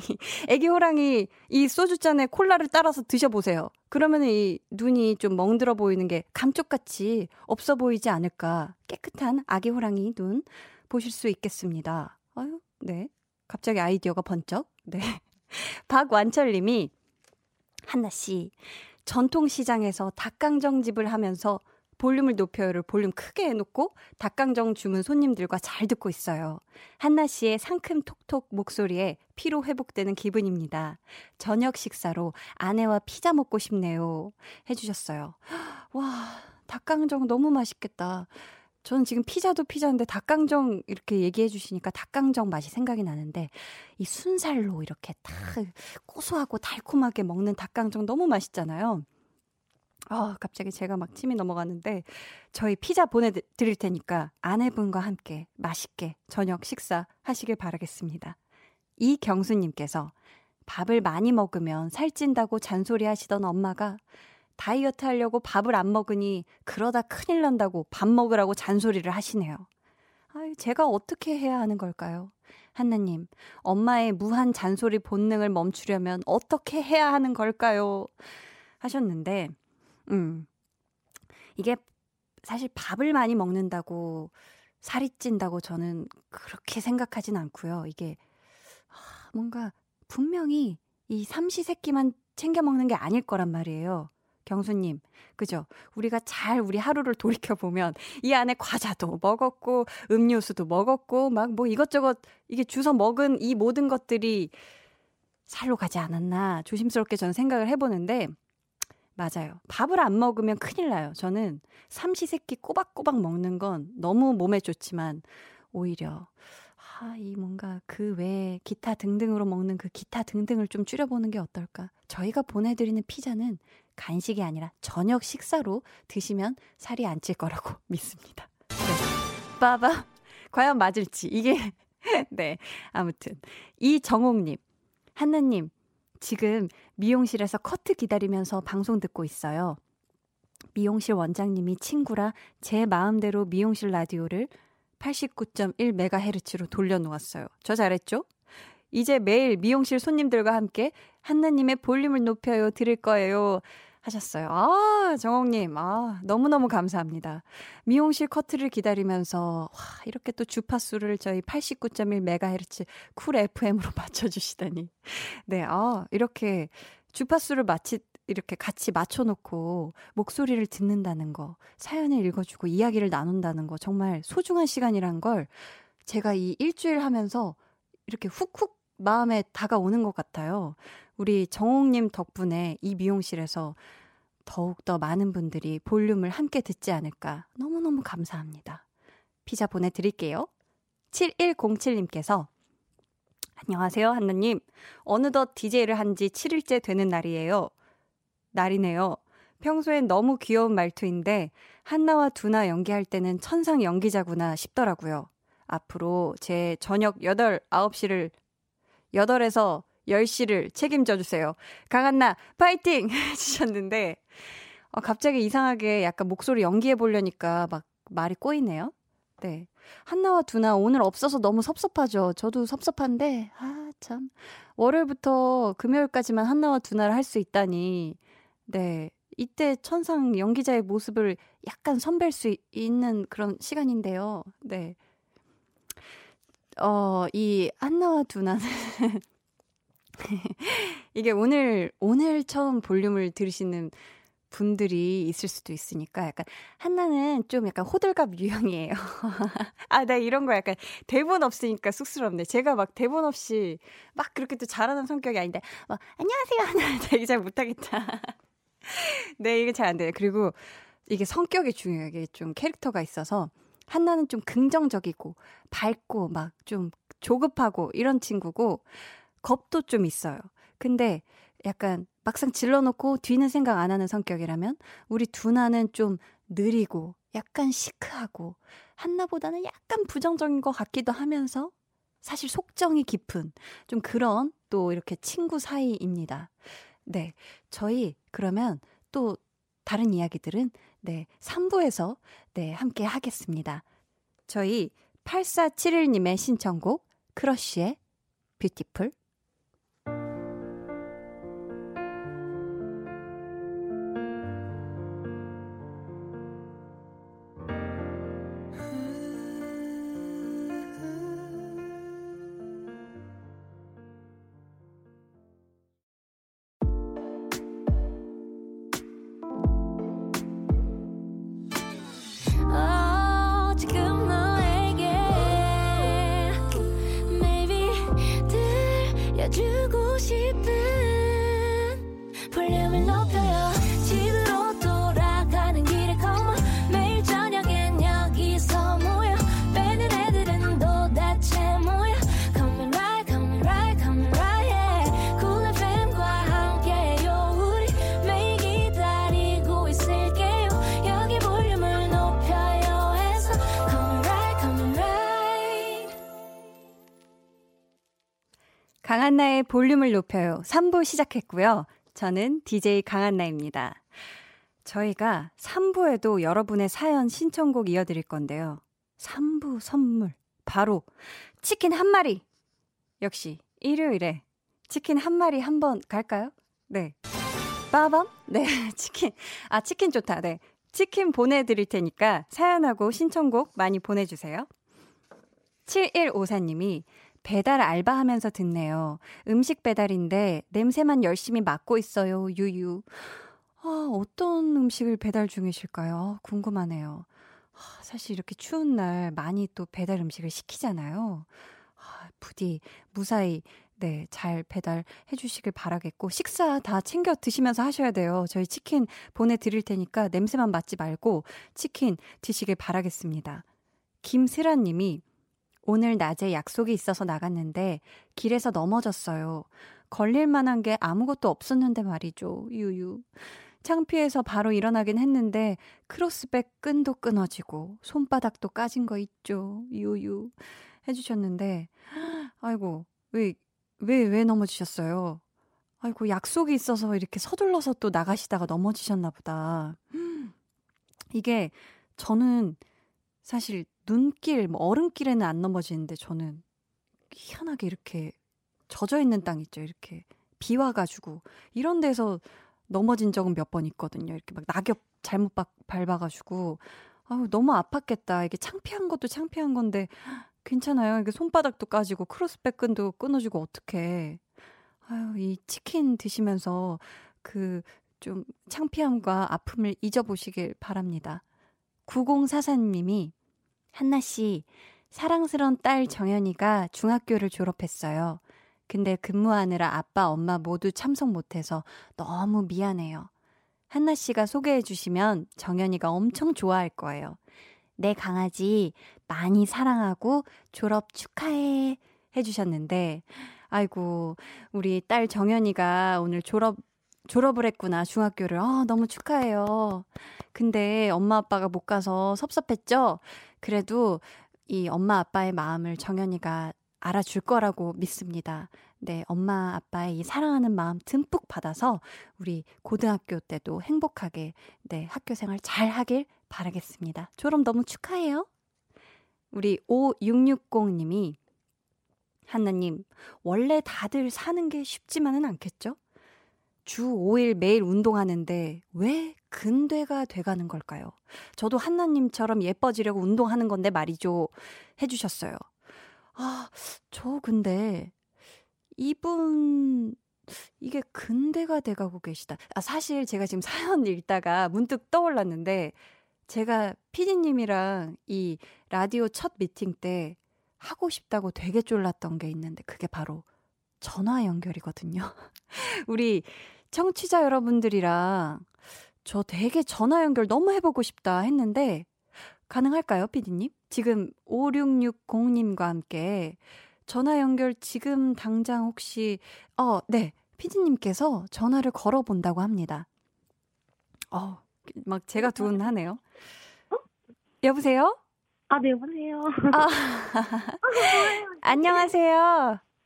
Speaker 1: 애기 호랑이 이 소주잔에 콜라를 따라서 드셔보세요. 그러면 이 눈이 좀 멍들어 보이는 게 감쪽같이 없어 보이지 않을까. 깨끗한 아기 호랑이 눈 보실 수 있겠습니다. 아유, 네. 갑자기 아이디어가 번쩍. 네. 박완철 님이, 한나씨, 전통시장에서 닭강정집을 하면서 볼륨을 높여요를 볼륨 크게 해놓고 닭강정 주문 손님들과 잘 듣고 있어요. 한나 씨의 상큼 톡톡 목소리에 피로 회복되는 기분입니다. 저녁 식사로 아내와 피자 먹고 싶네요. 해주셨어요. 와, 닭강정 너무 맛있겠다. 저는 지금 피자도 피자인데 닭강정 이렇게 얘기해 주시니까 닭강정 맛이 생각이 나는데 이 순살로 이렇게 딱 고소하고 달콤하게 먹는 닭강정 너무 맛있잖아요. 아, 갑자기 제가 막 침이 넘어가는데 저희 피자 보내 드릴 테니까 아내분과 함께 맛있게 저녁 식사 하시길 바라겠습니다. 이경수 님께서 밥을 많이 먹으면 살찐다고 잔소리 하시던 엄마가 다이어트 하려고 밥을 안 먹으니 그러다 큰일 난다고 밥 먹으라고 잔소리를 하시네요. 아유, 제가 어떻게 해야 하는 걸까요? 한나님, 엄마의 무한 잔소리 본능을 멈추려면 어떻게 해야 하는 걸까요? 하셨는데, 음, 이게 사실 밥을 많이 먹는다고 살이 찐다고 저는 그렇게 생각하진 않고요. 이게 뭔가 분명히 이 삼시세끼만 챙겨 먹는 게 아닐 거란 말이에요. 경수님, 그죠? 우리가 잘 우리 하루를 돌이켜보면 이 안에 과자도 먹었고, 음료수도 먹었고, 막 뭐 이것저것 이게 주워 먹은 이 모든 것들이 살로 가지 않았나 조심스럽게 저는 생각을 해보는데, 맞아요. 밥을 안 먹으면 큰일 나요. 저는 삼시세끼 꼬박꼬박 먹는 건 너무 몸에 좋지만, 오히려 아, 이 뭔가 그 외에 기타 등등으로 먹는 그 기타 등등을 좀 줄여보는 게 어떨까? 저희가 보내드리는 피자는 간식이 아니라 저녁 식사로 드시면 살이 안 찔 거라고 믿습니다. 네. 빠바. 과연 맞을지. 이게, 네. 아무튼. 이정옥님, 한나님, 지금 미용실에서 커트 기다리면서 방송 듣고 있어요. 미용실 원장님이 친구라 제 마음대로 미용실 라디오를 89.1MHz로 돌려놓았어요. 저 잘했죠? 이제 매일 미용실 손님들과 함께 한나님의 볼륨을 높여요 들을 거예요. 하셨어요. 아, 정옥님, 아, 너무너무 감사합니다. 미용실 커트를 기다리면서, 와, 이렇게 또 주파수를 저희 89.1MHz 쿨 FM으로 맞춰주시다니. 네, 아, 이렇게 주파수를 마치, 이렇게 같이 맞춰놓고 목소리를 듣는다는 거, 사연을 읽어주고 이야기를 나눈다는 거, 정말 소중한 시간이란 걸 제가 이 일주일 하면서 이렇게 훅훅 마음에 다가오는 것 같아요. 우리 정옥님 덕분에 이 미용실에서 더욱더 많은 분들이 볼륨을 함께 듣지 않을까 너무너무 감사합니다. 피자 보내드릴게요. 7107님께서 안녕하세요, 한나님. 어느덧 DJ를 한 지 7일째 되는 날이에요. 날이네요. 평소엔 너무 귀여운 말투인데 한나와 두나 연기할 때는 천상 연기자구나 싶더라고요. 앞으로 제 저녁 8, 9시를 8에서 10시를 책임져 주세요. 강한나 파이팅 해주셨는데 어, 갑자기 이상하게 약간 목소리 연기해 보려니까 막 말이 꼬이네요. 네. 한나와 두나 오늘 없어서 너무 섭섭하죠. 저도 섭섭한데, 아, 참. 월요일부터 금요일까지만 한나와 두나를 할 수 있다니. 네. 이때 천상 연기자의 모습을 약간 선배일 수 있는 그런 시간인데요. 네. 어, 이 한나와 두나는 이게 오늘, 오늘 처음 볼륨을 들으시는 분들이 있을 수도 있으니까 약간 한나는 좀 약간 호들갑 유형이에요. 아, 나 이런 거 약간 대본 없으니까 쑥스럽네. 제가 막 대본 없이 막 그렇게 또 잘하는 성격이 아닌데 막 안녕하세요 하나 되게 잘 못하겠다. 네, 이게 잘 안 돼요. 그리고 이게 성격이 중요해요. 이게 좀 캐릭터가 있어서 한나는 좀 긍정적이고 밝고 막 좀 조급하고 이런 친구고 겁도 좀 있어요. 근데 약간 막상 질러놓고 뒤는 생각 안 하는 성격이라면 우리 두나는 좀 느리고 약간 시크하고 한나보다는 약간 부정적인 것 같기도 하면서 사실 속정이 깊은 좀 그런 또 이렇게 친구 사이입니다. 네. 저희 그러면 또 다른 이야기들은 네, 3부에서 네, 함께 하겠습니다. 저희 8471님의 신청곡 크러쉬의 뷰티풀 강한나의 볼륨을 높여요. 3부 시작했고요. 저는 DJ 강한나입니다. 저희가 3부에도 여러분의 사연 신청곡 이어드릴 건데요. 3부 선물. 바로 치킨 한 마리. 역시 일요일에 치킨 한 마리 한 번 갈까요? 네. 빠밤? 네, 치킨. 아, 치킨 좋다. 네. 치킨 보내드릴 테니까 사연하고 신청곡 많이 보내주세요. 7154님이 배달 알바하면서 듣네요. 음식 배달인데 냄새만 열심히 맡고 있어요. 유유. 아, 어떤 음식을 배달 중이실까요? 궁금하네요. 아, 사실 이렇게 추운 날 많이 또 배달 음식을 시키잖아요. 아, 부디 무사히 네, 잘 배달해 주시길 바라겠고, 식사 다 챙겨 드시면서 하셔야 돼요. 저희 치킨 보내드릴 테니까 냄새만 맡지 말고 치킨 드시길 바라겠습니다. 김슬아 님이 오늘 낮에 약속이 있어서 나갔는데 길에서 넘어졌어요. 걸릴 만한 게 아무것도 없었는데 말이죠. 유유. 창피해서 바로 일어나긴 했는데 크로스백 끈도 끊어지고 손바닥도 까진 거 있죠. 유유. 해주셨는데 아이고 왜 왜, 왜 넘어지셨어요? 아이고, 약속이 있어서 이렇게 서둘러서 또 나가시다가 넘어지셨나 보다. 이게 저는 사실 눈길, 뭐 얼음길에는 안 넘어지는데 저는 희한하게 이렇게 젖어 있는 땅 있죠. 이렇게 비 와가지고 이런 데서 넘어진 적은 몇 번 있거든요. 이렇게 막 낙엽 잘못 밟아가지고 아유 너무 아팠겠다. 이게 창피한 것도 창피한 건데 괜찮아요. 이게 손바닥도 까지고 크로스백 끈도 끊어지고 어떡해. 아유, 이 치킨 드시면서 그 좀 창피함과 아픔을 잊어보시길 바랍니다. 9044님이 한나 씨, 사랑스런 딸 정연이가 중학교를 졸업했어요. 근데 근무하느라 아빠, 엄마 모두 참석 못해서 너무 미안해요. 한나 씨가 소개해 주시면 정연이가 엄청 좋아할 거예요. 내 강아지 많이 사랑하고 졸업 축하해 해주셨는데, 아이고, 우리 딸 정연이가 오늘 졸업, 졸업을 했구나, 중학교를. 아, 너무 축하해요. 근데 엄마 아빠가 못 가서 섭섭했죠? 그래도 이 엄마 아빠의 마음을 정연이가 알아줄 거라고 믿습니다. 네, 엄마 아빠의 이 사랑하는 마음 듬뿍 받아서 우리 고등학교 때도 행복하게 네, 학교 생활 잘 하길 바라겠습니다. 졸업 너무 축하해요. 우리 5660님이 한나님, 원래 다들 사는 게 쉽지만은 않겠죠? 주 5일 매일 운동하는데 왜 근대가 돼가는 걸까요? 저도 한나님처럼 예뻐지려고 운동하는 건데 말이죠. 해주셨어요. 아, 저 근데 이분 이게 근대가 돼가고 계시다. 아, 사실 제가 지금 사연 읽다가 문득 떠올랐는데 제가 피디님이랑 이 라디오 첫 미팅 때 하고 싶다고 되게 쫄랐던 게 있는데 그게 바로 전화 연결이거든요. 우리 청취자 여러분들이랑 저 되게 전화 연결 너무 해보고 싶다 했는데 가능할까요, 피디님? 지금 5660님과 함께 전화 연결 지금 당장 혹시, 어, 네. 피디님께서 전화를 걸어본다고 합니다. 어, 막 제가 두근하네요. 어? 여보세요?
Speaker 3: 아, 네, 여보세요.
Speaker 1: 아, 안녕하세요.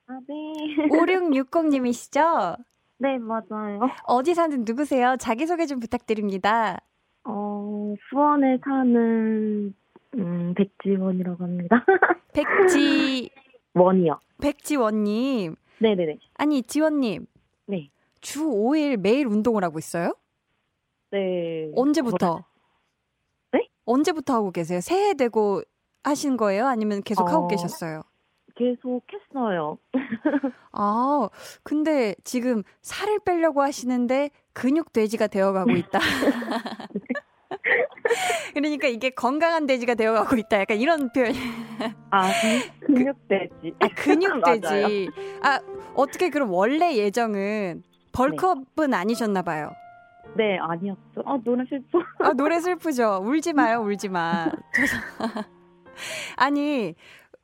Speaker 3: 아, 네.
Speaker 1: 5660님이시죠?
Speaker 3: 네, 맞아요.
Speaker 1: 어디 사는 누구세요? 자기소개 좀 부탁드립니다.
Speaker 3: 어, 수원에 사는, 음, 백지원이라고 합니다.
Speaker 1: 백지.
Speaker 3: 원이요.
Speaker 1: 백지원님.
Speaker 3: 네네네.
Speaker 1: 아니, 지원님.
Speaker 3: 네.
Speaker 1: 주 5일 매일 운동을 하고 있어요?
Speaker 3: 네.
Speaker 1: 언제부터?
Speaker 3: 네?
Speaker 1: 언제부터 하고 계세요? 새해 되고 하신 거예요? 아니면 계속 어, 하고 계셨어요?
Speaker 3: 계속 했어요.
Speaker 1: 아, 근데 지금 살을 빼려고 하시는데 근육 돼지가 되어가고 있다. 그러니까 이게 건강한 돼지가 되어가고 있다. 약간 이런 표현.
Speaker 3: 아, 근육 돼지.
Speaker 1: 아, 근육 돼지. 아, 어떻게 그럼 원래 예정은 벌크업은 네. 아니셨나 봐요.
Speaker 3: 네, 아니었죠. 아, 노래 슬퍼.
Speaker 1: 아, 노래 슬프죠. 울지 마요, 울지 마. 아니,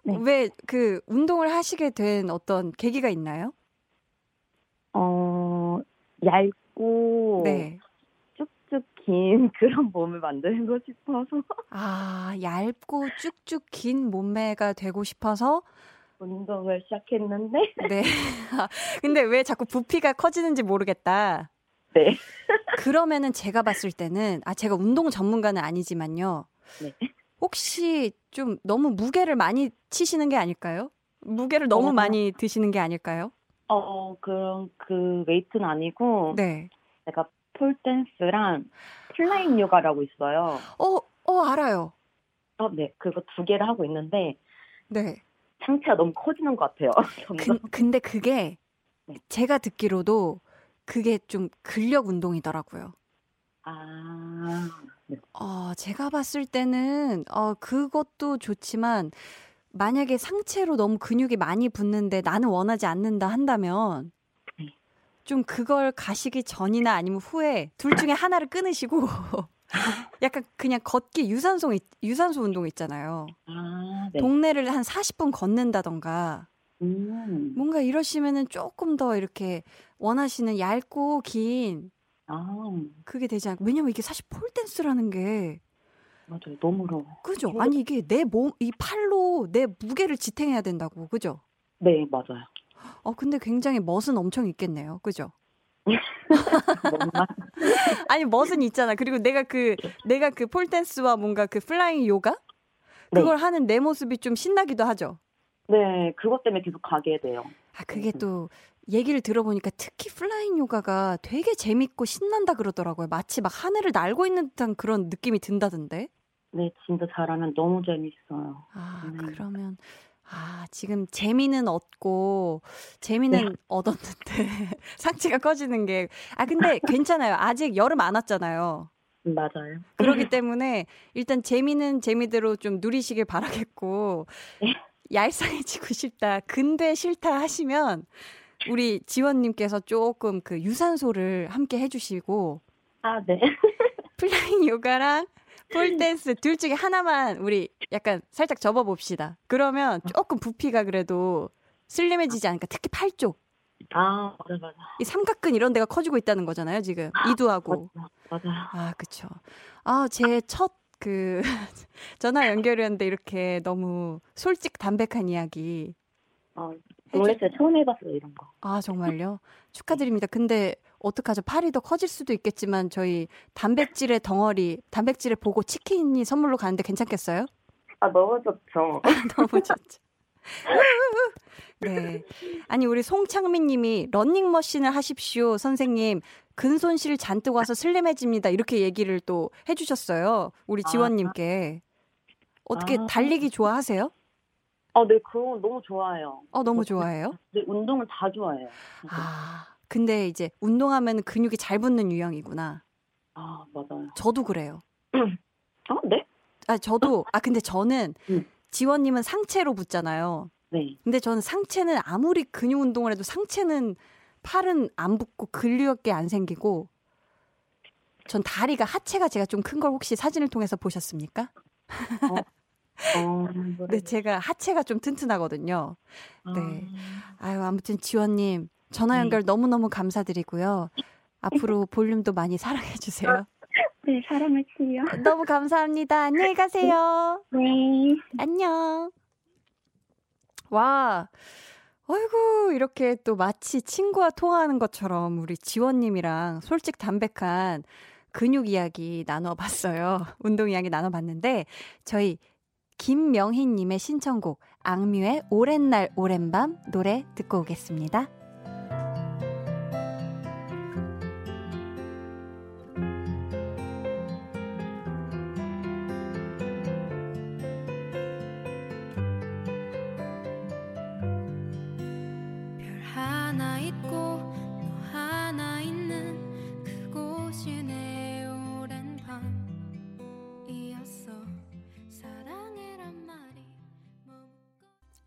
Speaker 1: 네. 왜그 운동을 하시게 된 어떤 계기가 있나요?
Speaker 3: 어, 얇고 네. 쭉쭉 긴 그런 몸을 만들고 싶어서.
Speaker 1: 아, 얇고 쭉쭉 긴 몸매가 되고 싶어서
Speaker 3: 운동을 시작했는데.
Speaker 1: 네. 근데 왜 자꾸 부피가 커지는지 모르겠다.
Speaker 3: 네.
Speaker 1: 그러면은 제가 봤을 때는 아 제가 운동 전문가는 아니지만요.
Speaker 3: 네.
Speaker 1: 혹시 좀 너무 무게를 많이 치시는 게 아닐까요? 무게를 너무 어, 많이 드시는 게 아닐까요?
Speaker 3: 어, 그런 그 웨이트는 아니고
Speaker 1: 네.
Speaker 3: 내가 pole dance랑 flying 요가라고 있어요.
Speaker 1: 어, 어, 알아요.
Speaker 3: 어, 네. 그거 두 개를 하고 있는데.
Speaker 1: 네.
Speaker 3: 상체가 너무 커지는 것 같아요.
Speaker 1: 그, 근데 그게 네. 제가 듣기로도 그게 좀 근력 운동이더라고요.
Speaker 3: 아. 네.
Speaker 1: 어, 제가 봤을 때는 어, 그것도 좋지만 만약에 상체로 너무 근육이 많이 붙는데 나는 원하지 않는다 한다면 네. 좀 그걸 가시기 전이나 아니면 후에 둘 중에 하나를 끊으시고 약간 그냥 걷기 유산소 유산소 운동 있잖아요.
Speaker 3: 아, 네.
Speaker 1: 동네를 한 40분 걷는다던가
Speaker 3: 음.
Speaker 1: 뭔가 이러시면은 조금 더 이렇게 원하시는 얇고 긴
Speaker 3: 아.
Speaker 1: 그게 되지 않고 왜냐면 이게 사실 폴 댄스라는 게
Speaker 3: 맞아요. 너무 어려워.
Speaker 1: 그죠? 아니 이게 내 몸 이 팔로 내 무게를 지탱해야 된다고. 그죠?
Speaker 3: 네, 맞아요.
Speaker 1: 어 근데 굉장히 멋은 엄청 있겠네요. 그죠? 아니 멋은 있잖아. 그리고 내가 그 내가 그 pole dance와 뭔가 그 flying 요가 그걸 네. 하는 내 모습이 좀 신나기도 하죠.
Speaker 3: 네, 그것 때문에 계속 가게 돼요.
Speaker 1: 아 그게 또 얘기를 들어보니까 특히 flying 요가가 되게 재밌고 신난다 그러더라고요. 마치 막 하늘을 날고 있는 듯한 그런 느낌이 든다던데.
Speaker 3: 네, 진짜 잘하면 너무 재밌어요.
Speaker 1: 아, 네. 그러면 아, 지금 재미는 얻고 재미는 네. 얻었는데 상체가 커지는 게 아, 근데 괜찮아요. 아직 여름 안 왔잖아요.
Speaker 3: 맞아요.
Speaker 1: 그렇기 때문에 일단 재미는 재미대로 좀 누리시길 바라겠고 네. 얄쌍해지고 싶다. 근데 싫다 하시면 우리 지원님께서 조금 그 유산소를 함께 해주시고
Speaker 3: 아, 네.
Speaker 1: 플라잉 요가랑 폴댄스 둘 중에 하나만 우리 약간 살짝 접어봅시다. 그러면 조금 부피가 그래도 슬림해지지 않을까. 특히 팔 쪽.
Speaker 3: 아, 맞아, 맞아.
Speaker 1: 이 삼각근 이런 데가 커지고 있다는 거잖아요, 지금. 이두하고.
Speaker 3: 맞아, 맞아.
Speaker 1: 아, 그쵸. 아, 제 첫 그, 전화 연결이었는데 이렇게 너무 솔직 담백한 이야기.
Speaker 3: 어, 몰랐어요. 처음 해봤어요, 이런 거.
Speaker 1: 아, 정말요? 축하드립니다. 근데 어떡하죠? 팔이 더 커질 수도 있겠지만 저희 단백질의 덩어리, 단백질을 보고 치킨이 선물로 가는데 괜찮겠어요?
Speaker 3: 아, 너무 좋죠.
Speaker 1: 너무 좋죠. 네. 아니, 우리 송창민 님이 런닝머신을 하십시오, 선생님. 근손실 잔뜩 와서 슬림해집니다. 이렇게 얘기를 또 해 주셨어요. 우리 아. 지원 님께. 어떻게 아. 달리기 좋아하세요?
Speaker 3: 아, 네, 그거 너무 좋아해요.
Speaker 1: 어, 너무 좋아해요?
Speaker 3: 네, 운동을 다 좋아해요.
Speaker 1: 아, 근데 이제 운동하면 근육이 잘 붙는 유형이구나.
Speaker 3: 아, 맞아요.
Speaker 1: 저도 그래요.
Speaker 3: 아, 네?
Speaker 1: 아, 저도, 아, 근데 저는 음. 지원님은 상체로 붙잖아요.
Speaker 3: 네.
Speaker 1: 근데 저는 상체는 아무리 근육 운동을 해도 상체는 팔은 안 붙고 근력이 안 생기고 전 다리가 하체가 제가 좀 큰 걸 혹시 사진을 통해서 보셨습니까? 어. 어, 네, 제가 하체가 좀 튼튼하거든요. 네. 아. 아유, 아무튼 지원님, 전화 네. 연결 네. 너무너무 감사드리고요. 앞으로 볼륨도 많이 사랑해주세요.
Speaker 3: 네, 사랑할게요.
Speaker 1: 너무 감사합니다. 안녕히 가세요.
Speaker 3: 네.
Speaker 1: 안녕. 와. 아이고, 이렇게 또 마치 친구와 통화하는 것처럼 우리 지원님이랑 솔직 담백한 근육 이야기 나눠봤어요. 운동 이야기 나눠봤는데, 저희 김명희님의 신청곡, 악뮤의 오랜 날, 오랜 밤 노래 듣고 오겠습니다.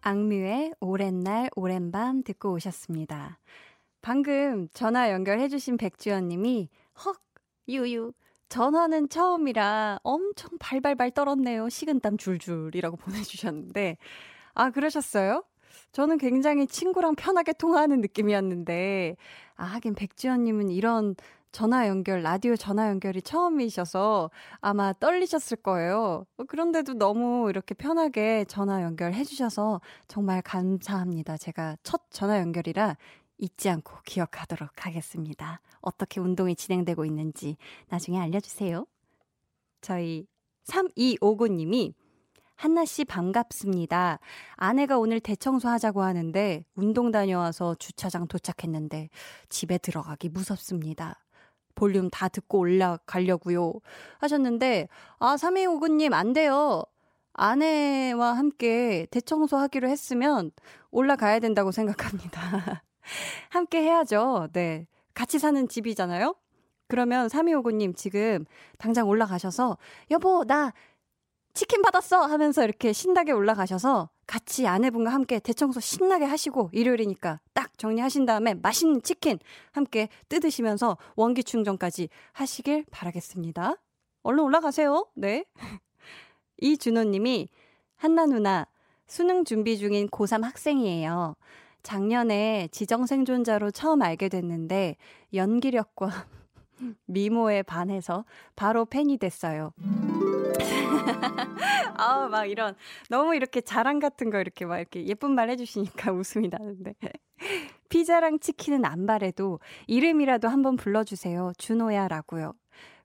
Speaker 1: 악뮤의 오랜 날, 오랜 밤 듣고 오셨습니다. 방금 전화 연결해주신 백주연 님이, 헉, 유유, 전화는 처음이라 엄청 발발발 떨었네요. 식은땀 줄줄이라고 보내주셨는데, 아, 그러셨어요? 저는 굉장히 친구랑 편하게 통화하는 느낌이었는데, 아, 하긴 백지연님은 이런 전화 연결, 라디오 전화 연결이 처음이셔서 아마 떨리셨을 거예요. 그런데도 너무 이렇게 편하게 전화 연결해 주셔서 정말 감사합니다. 제가 첫 전화 연결이라 잊지 않고 기억하도록 하겠습니다. 어떻게 운동이 진행되고 있는지 나중에 알려주세요. 저희 3259님이 한나 씨 반갑습니다. 아내가 오늘 대청소 하자고 하는데 운동 다녀와서 주차장 도착했는데 집에 들어가기 무섭습니다. 볼륨 다 듣고 올라가려고요. 하셨는데, 아, 3259님, 안 돼요. 아내와 함께 대청소하기로 했으면 올라가야 된다고 생각합니다. 함께 해야죠. 네. 같이 사는 집이잖아요? 그러면 3259님 지금 당장 올라가셔서, 여보, 나 치킨 받았어! 하면서 이렇게 신나게 올라가셔서 같이 아내분과 함께 대청소 신나게 하시고 일요일이니까 딱 정리하신 다음에 맛있는 치킨 함께 뜯으시면서 원기 충전까지 하시길 바라겠습니다. 얼른 올라가세요. 네. 이준호 님이 한나 누나 수능 준비 중인 고3 학생이에요. 작년에 지정 생존자로 처음 알게 됐는데 연기력과 미모에 반해서 바로 팬이 됐어요. 아우, 막 이런, 너무 이렇게 자랑 같은 거 이렇게 막 이렇게 예쁜 말 해주시니까 웃음이 나는데. 피자랑 치킨은 안 바래도 이름이라도 한번 불러주세요. 준호야 라고요.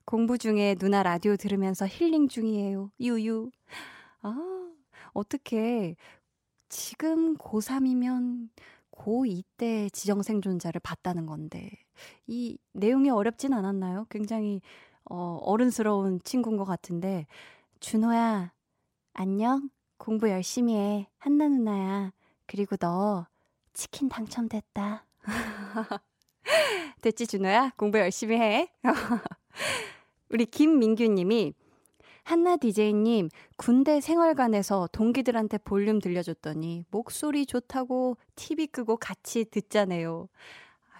Speaker 1: 공부 중에 누나 라디오 들으면서 힐링 중이에요. 유유. 아, 어떻게 지금 고3이면 고2 때 지정생존자를 봤다는 건데 이 내용이 어렵진 않았나요? 굉장히 어, 어른스러운 친구인 것 같은데 준호야, 안녕? 공부 열심히 해. 한나 누나야. 그리고 너 치킨 당첨됐다. 됐지, 준호야? 공부 열심히 해. 우리 김민규 님이 한나 DJ님, 군대 생활관에서 동기들한테 볼륨 들려줬더니 목소리 좋다고 TV 끄고 같이 듣자네요.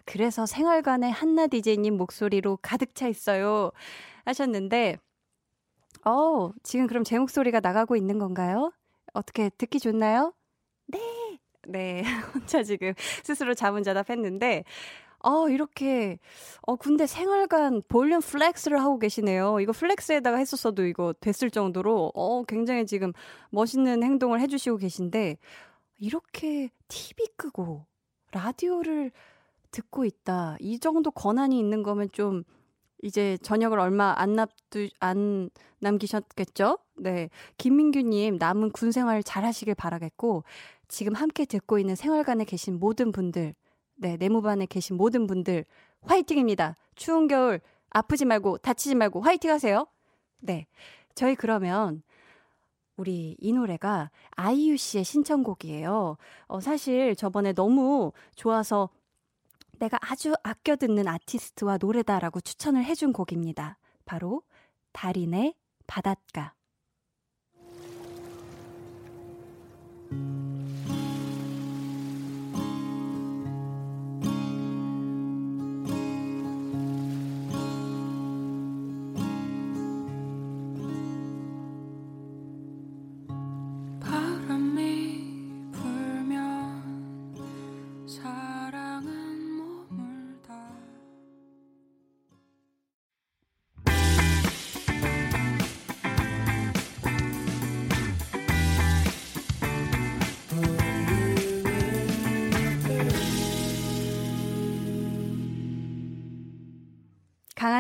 Speaker 1: 그래서 생활관에 한나 DJ님 목소리로 가득 차 있어요. 하셨는데, 어, 지금 그럼 제 목소리가 나가고 있는 건가요? 어떻게 듣기 좋나요? 네. 네. 혼자 지금 스스로 자문자답 했는데, 어, 이렇게, 어, 군대 생활관 볼륨 flex를 하고 계시네요. 이거 flex에다가 했었어도 이거 됐을 정도로, 어, 굉장히 지금 멋있는 행동을 해주시고 계신데, 이렇게 TV 끄고 라디오를 듣고 있다. 이 정도 권한이 있는 거면 좀 이제 저녁을 얼마 안 납두, 안 남기셨겠죠? 네. 김민규 님, 남은 군 생활 잘 하시길 바라겠고, 지금 함께 듣고 있는 생활관에 계신 모든 분들, 네, 내무반에 계신 모든 분들, 화이팅입니다. 추운 겨울, 아프지 말고, 다치지 말고, 화이팅 하세요. 네. 저희 그러면, 우리 이 노래가 아이유 씨의 신청곡이에요. 어, 사실 저번에 너무 좋아서 내가 아주 아껴 듣는 아티스트와 노래다라고 추천을 해준 곡입니다. 바로 달인의 바닷가.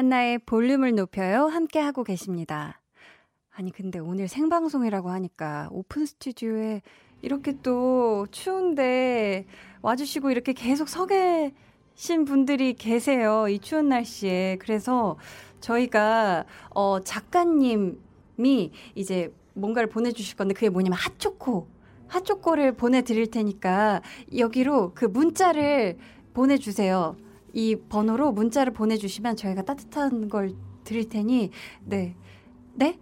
Speaker 1: 강한나의 볼륨을 높여요. 함께 하고 계십니다. 아니, 근데 오늘 생방송이라고 하니까 오픈 스튜디오에 이렇게 또 추운데 와주시고 이렇게 계속 서 계신 분들이 계세요. 이 추운 날씨에. 그래서 저희가, 어, 작가님이 이제 뭔가를 보내주실 건데 그게 뭐냐면 핫초코. 핫초코를 보내드릴 테니까 여기로 그 문자를 보내주세요. 이 번호로 문자를 보내주시면 저희가 따뜻한 걸 드릴 테니, 네. 네?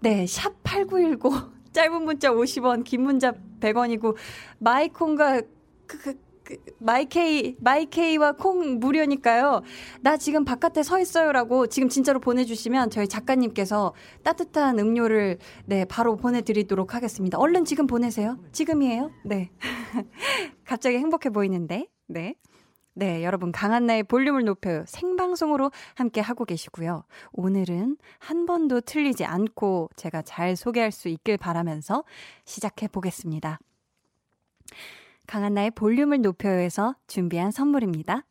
Speaker 1: 네, 샵 8910. 짧은 문자 50원, 긴 문자 100원이고, 마이콘과 그, 그, 그, 마이케이, 마이케이와 콩 무료니까요. 나 지금 바깥에 서 있어요라고 지금 진짜로 보내주시면 저희 작가님께서 따뜻한 음료를 네, 바로 보내드리도록 하겠습니다. 얼른 지금 보내세요. 지금이에요. 네. 갑자기 행복해 보이는데. 네. 네, 여러분 강한나의 볼륨을 높여요. 생방송으로 함께 하고 계시고요. 오늘은 한 번도 틀리지 않고 제가 잘 소개할 수 있길 바라면서 시작해 보겠습니다. 강한나의 볼륨을 높여요에서 준비한 선물입니다.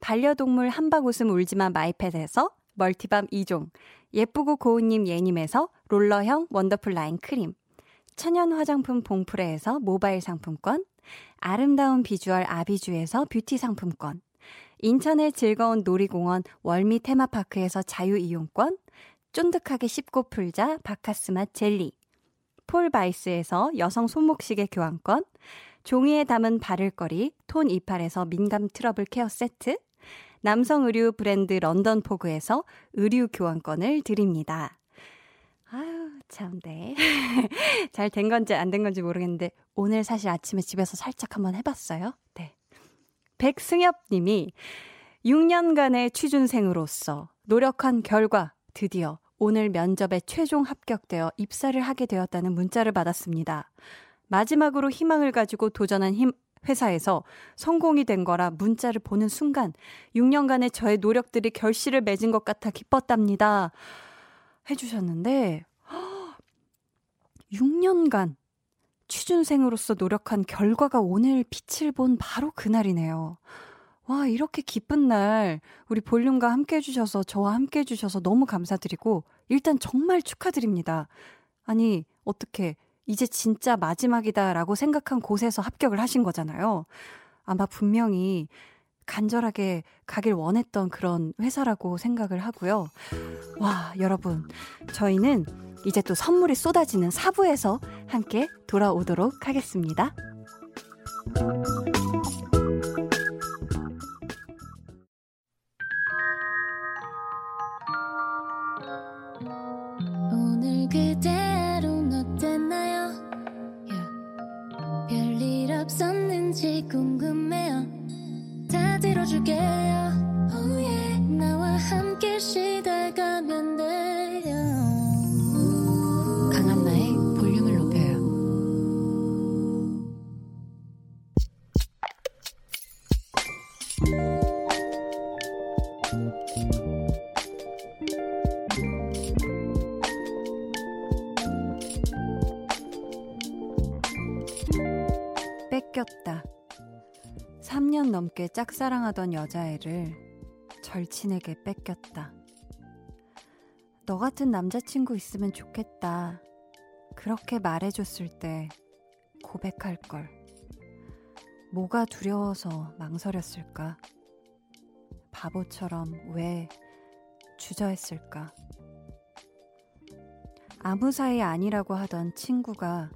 Speaker 1: 반려동물 한바구음 울지마 마이패드에서 multi balm 2종, 예쁘고 고운님 예님에서 롤러형 wonderful 라인 크림, 천연 화장품 봉프레에서 모바일 상품권, 아름다운 비주얼 아비주에서 뷰티 상품권, 인천의 즐거운 놀이공원 월미 테마파크에서 자유이용권, 쫀득하게 씹고 풀자 박카스맛 젤리, 폴바이스에서 여성 손목시계 교환권, 종이에 담은 바를거리 톤 이팔에서 민감 트러블 케어 세트, 남성 의류 브랜드 London Fog에서 의류 교환권을 드립니다. 참, 네. 잘 된 건지 안 된 건지 모르겠는데, 오늘 사실 아침에 집에서 살짝 한번 해봤어요. 네. 백승엽 님이 6년간의 취준생으로서 노력한 결과 드디어 오늘 면접에 최종 합격되어 입사를 하게 되었다는 문자를 받았습니다. 마지막으로 희망을 가지고 도전한 힘, 회사에서 성공이 된 거라 문자를 보는 순간 6년간의 저의 노력들이 결실을 맺은 것 같아 기뻤답니다. 해주셨는데, 6년간 취준생으로서 노력한 결과가 오늘 빛을 본 바로 그날이네요. 와, 이렇게 기쁜 날, 우리 볼륨과 함께 해주셔서, 저와 함께 해주셔서 너무 감사드리고, 일단 정말 축하드립니다. 아니, 어떻게, 이제 진짜 마지막이다라고 생각한 곳에서 합격을 하신 거잖아요. 아마 분명히 간절하게 가길 원했던 그런 회사라고 생각을 하고요. 와, 여러분. 저희는 이제 또 선물이 쏟아지는 사부에서 함께 돌아오도록 하겠습니다. 짝사랑하던 여자애를 절친에게 뺏겼다. 너 같은 남자친구 있으면 좋겠다. 그렇게 말해줬을 때 고백할 걸. 뭐가 두려워서 망설였을까? 바보처럼 왜 주저했을까? 아무 사이 아니라고 하던 친구가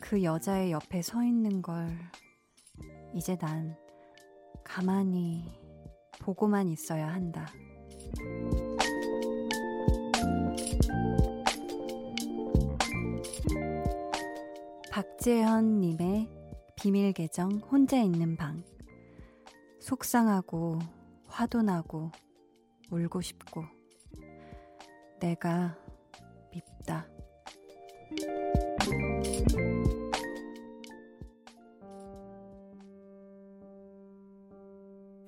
Speaker 1: 그 여자의 옆에 서 있는 걸 이제 난 가만히 보고만 있어야 한다. 박재현님의 비밀 계정 혼자 있는 방. 속상하고 화도 나고 울고 싶고 내가 밉다.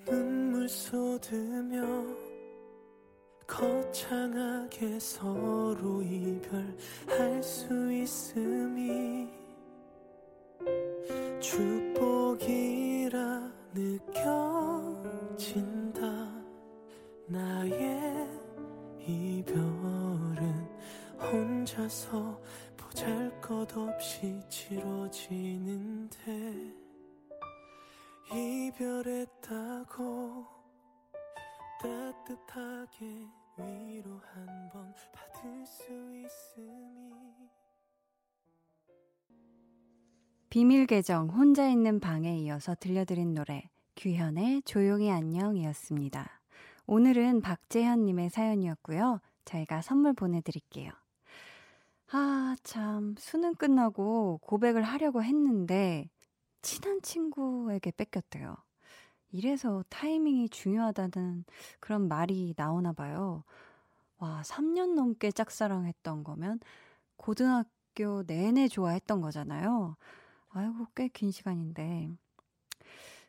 Speaker 1: 눈물 쏟으며 거창하게 서로 이별할 수 있음이 축복이라 느껴진다. 나의 이별은 혼자서 보잘 것 없이 치러지는데 이별했다고 따뜻하게 위로 한 번 받을 수 있음이 비밀 계정 혼자 있는 방에 이어서 들려드린 노래 규현의 조용히 안녕이었습니다. 오늘은 박재현님의 사연이었고요. 저희가 선물 보내드릴게요. 아, 참, 수능 끝나고 고백을 하려고 했는데, 친한 친구에게 뺏겼대요. 이래서 타이밍이 중요하다는 그런 말이 나오나 봐요. 와, 3년 넘게 짝사랑했던 거면 고등학교 내내 좋아했던 거잖아요. 아이고, 꽤 긴 시간인데.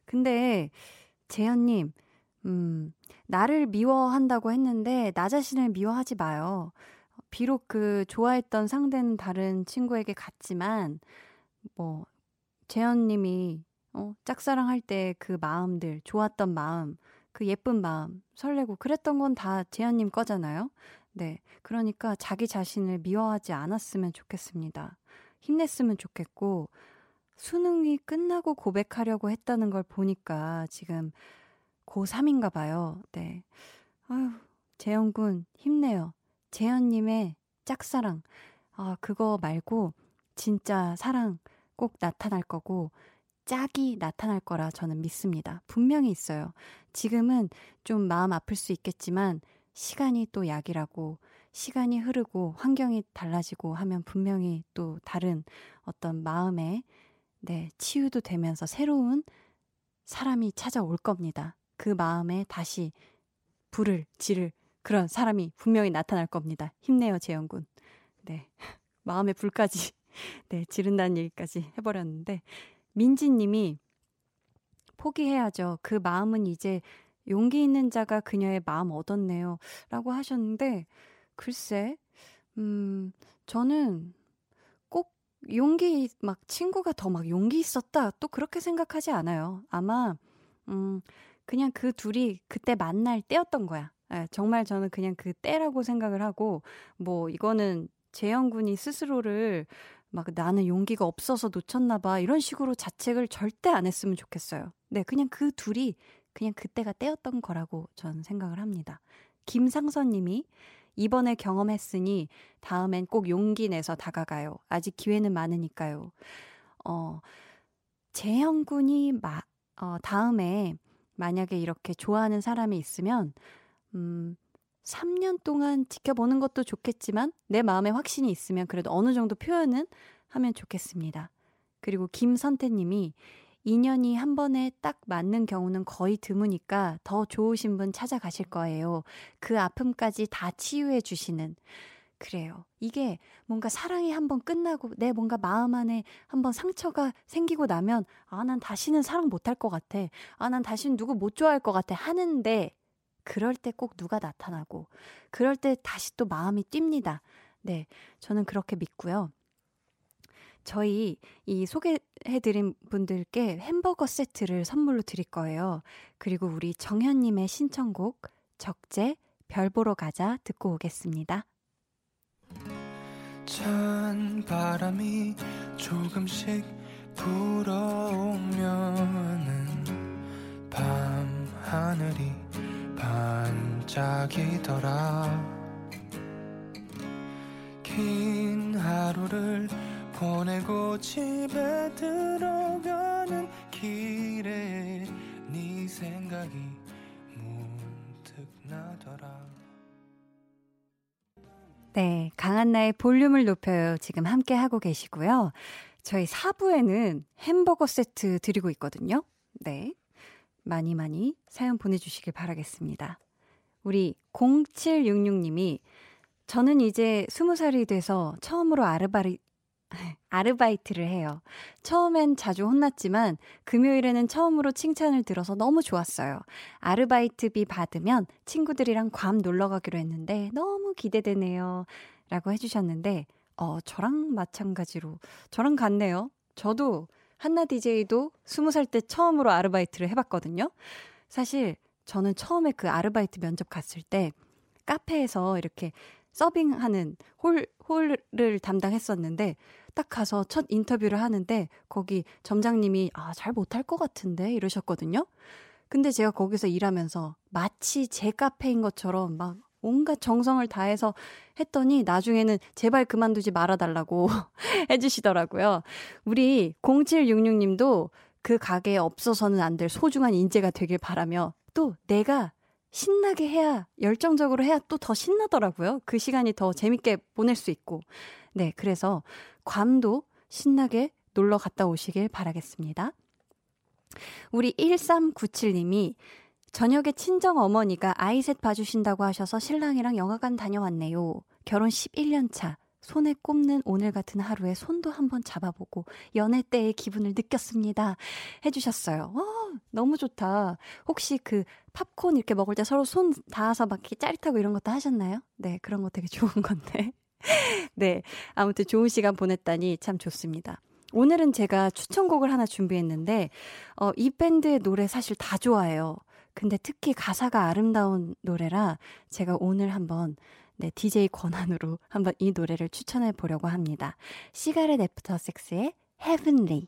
Speaker 1: 근데, 재현님, 음, 나를 미워한다고 했는데, 나 자신을 미워하지 마요. 비록 그 좋아했던 상대는 다른 친구에게 갔지만, 뭐, 재현님이, 어, 짝사랑할 때 그 마음들, 좋았던 마음, 그 예쁜 마음, 설레고 그랬던 건 다 재현님 거잖아요? 네. 그러니까 자기 자신을 미워하지 않았으면 좋겠습니다. 힘냈으면 좋겠고, 수능이 끝나고 고백하려고 했다는 걸 보니까 지금 고3인가 봐요. 네. 아유, 재영군, 힘내요. 재현님의 짝사랑. 아, 그거 말고, 진짜 사랑 꼭 나타날 거고, 짝이 나타날 거라 저는 믿습니다. 분명히 있어요. 지금은 좀 마음 아플 수 있겠지만, 시간이 또 약이라고, 시간이 흐르고, 환경이 달라지고 하면 분명히 또 다른 어떤 마음에, 네, 치유도 되면서 새로운 사람이 찾아올 겁니다. 그 마음에 다시 불을 지를 그런 사람이 분명히 나타날 겁니다. 힘내요, 재영군. 네. 마음의 불까지, 네, 지른다는 얘기까지 해버렸는데, 민지 님이 포기해야죠. 그 마음은 이제 용기 있는 자가 그녀의 마음 얻었네요. 라고 하셨는데, 글쎄, 음, 저는 꼭 용기, 막 친구가 더 막 용기 있었다. 또 그렇게 생각하지 않아요. 아마, 음, 그냥 그 둘이 그때 만날 때였던 거야. 예, 정말 저는 그냥 그 때라고 생각을 하고, 뭐, 이거는 재영 군이 스스로를 막 나는 용기가 없어서 놓쳤나 봐. 이런 식으로 자책을 절대 안 했으면 좋겠어요. 네, 그냥 그 둘이 그냥 그때가 때였던 거라고 저는 생각을 합니다. 김상선 님이 이번에 경험했으니 다음엔 꼭 용기 내서 다가가요. 아직 기회는 많으니까요. 어, 재영 군이 마, 어, 다음에 만약에 이렇게 좋아하는 사람이 있으면, 음, 3년 동안 지켜보는 것도 좋겠지만, 내 마음에 확신이 있으면 그래도 어느 정도 표현은 하면 좋겠습니다. 그리고 김선태 님이 인연이 한 번에 딱 맞는 경우는 거의 드무니까 더 좋으신 분 찾아가실 거예요. 그 아픔까지 다 치유해 주시는. 그래요. 이게 뭔가 사랑이 한번 끝나고 내 뭔가 마음 안에 한번 상처가 생기고 나면 아, 난 다시는 사랑 못할 것 같아. 아, 난 다시는 누구 못 좋아할 것 같아. 하는데 그럴 때 꼭 누가 나타나고 그럴 때 다시 또 마음이 뜁니다. 네. 저는 그렇게 믿고요. 저희 이 소개해드린 분들께 햄버거 세트를 선물로 드릴 거예요. 그리고 우리 정현님의 신청곡 적재 별 보러 가자 듣고 오겠습니다. 찬 바람이 조금씩 불어오면은 밤 하늘이 반짝이더라 긴 하루를 보내고 집에 들어가는 길에 네 생각이 문득 나더라 네, 강한나의 볼륨을 높여요. 지금 함께 하고 계시고요. 저희 4부에는 햄버거 세트 드리고 있거든요. 네. 많이 많이 사연 보내주시길 바라겠습니다. 우리 0766님이 저는 이제 20살이 돼서 처음으로 아르바리, 아르바이트를 해요. 처음엔 자주 혼났지만 금요일에는 처음으로 칭찬을 들어서 너무 좋았어요. 아르바이트비 받으면 친구들이랑 괌 놀러 가기로 했는데 너무 기대되네요. 라고 해주셨는데, 어, 저랑 마찬가지로, 저랑 같네요. 저도 한나 DJ도 20살 때 처음으로 아르바이트를 해봤거든요. 사실 저는 처음에 그 아르바이트 면접 갔을 때 카페에서 이렇게 서빙하는 홀, 홀을 담당했었는데, 딱 가서 첫 인터뷰를 하는데, 거기 점장님이, 아, 잘 못할 것 같은데? 이러셨거든요? 근데 제가 거기서 일하면서 마치 제 카페인 것처럼 막 온갖 정성을 다해서 했더니 나중에는 제발 그만두지 말아달라고 해주시더라고요. 우리 0766님도 그 가게에 없어서는 안 될 소중한 인재가 되길 바라며 또 내가 신나게 해야, 열정적으로 해야 또 더 신나더라고요. 그 시간이 더 재밌게 보낼 수 있고. 네, 그래서 괌도 신나게 놀러 갔다 오시길 바라겠습니다. 우리 1397님이 저녁에 친정 어머니가 아이 셋 봐주신다고 하셔서 신랑이랑 영화관 다녀왔네요. 결혼 11년 차. 손에 꼽는 오늘 같은 하루에 손도 한번 잡아보고 연애 때의 기분을 느꼈습니다. 해주셨어요. 와, 너무 좋다. 혹시 그 팝콘 이렇게 먹을 때 서로 손 닿아서 막 이렇게 짜릿하고 이런 것도 하셨나요? 네, 그런 거 되게 좋은 건데. 네, 아무튼 좋은 시간 보냈다니 참 좋습니다. 오늘은 제가 추천곡을 하나 준비했는데, 어, 이 밴드의 노래 사실 다 좋아해요. 근데 특히 가사가 아름다운 노래라 제가 오늘 한번 네, DJ 권한으로 한번 이 노래를 추천해 보려고 합니다. 시가렛 애프터 섹스의 Heavenly.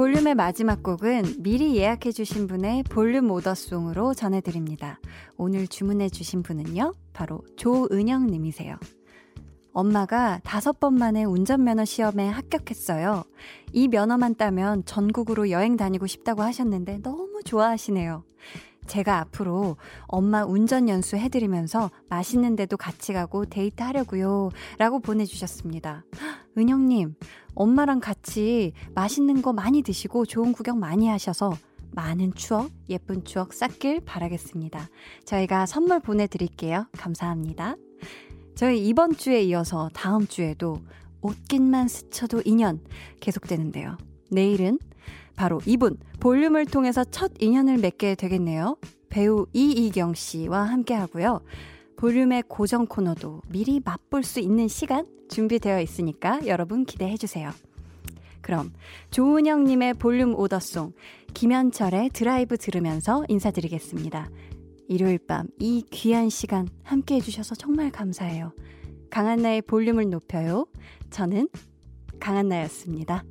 Speaker 1: 볼륨의 마지막 곡은 미리 예약해주신 분의 볼륨 오더송으로 전해드립니다. 오늘 주문해주신 분은요, 바로 조은영님이세요. 엄마가 다섯 번 만에 운전면허 시험에 합격했어요. 이 면허만 따면 전국으로 여행 다니고 싶다고 하셨는데 너무 좋아하시네요. 제가 앞으로 엄마 운전 연수 해드리면서 맛있는 데도 같이 가고 데이트 하려고요. 라고 보내주셨습니다. 은영님, 엄마랑 같이 맛있는 거 많이 드시고 좋은 구경 많이 하셔서 많은 추억, 예쁜 추억 쌓길 바라겠습니다. 저희가 선물 보내드릴게요. 감사합니다. 저희 이번 주에 이어서 다음 주에도 옷깃만 스쳐도 인연 계속되는데요. 내일은 바로 이분 볼륨을 통해서 첫 인연을 맺게 되겠네요. 배우 이희경 씨와 함께 하고요. 볼륨의 고정 코너도 미리 맛볼 수 있는 시간 준비되어 있으니까 여러분 기대해 주세요. 그럼 조은영 님의 볼륨 order song 김현철의 드라이브 들으면서 인사드리겠습니다. 일요일 밤 이 귀한 시간 함께 해 주셔서 정말 감사해요. 강한나의 볼륨을 높여요. 저는 강한나였습니다.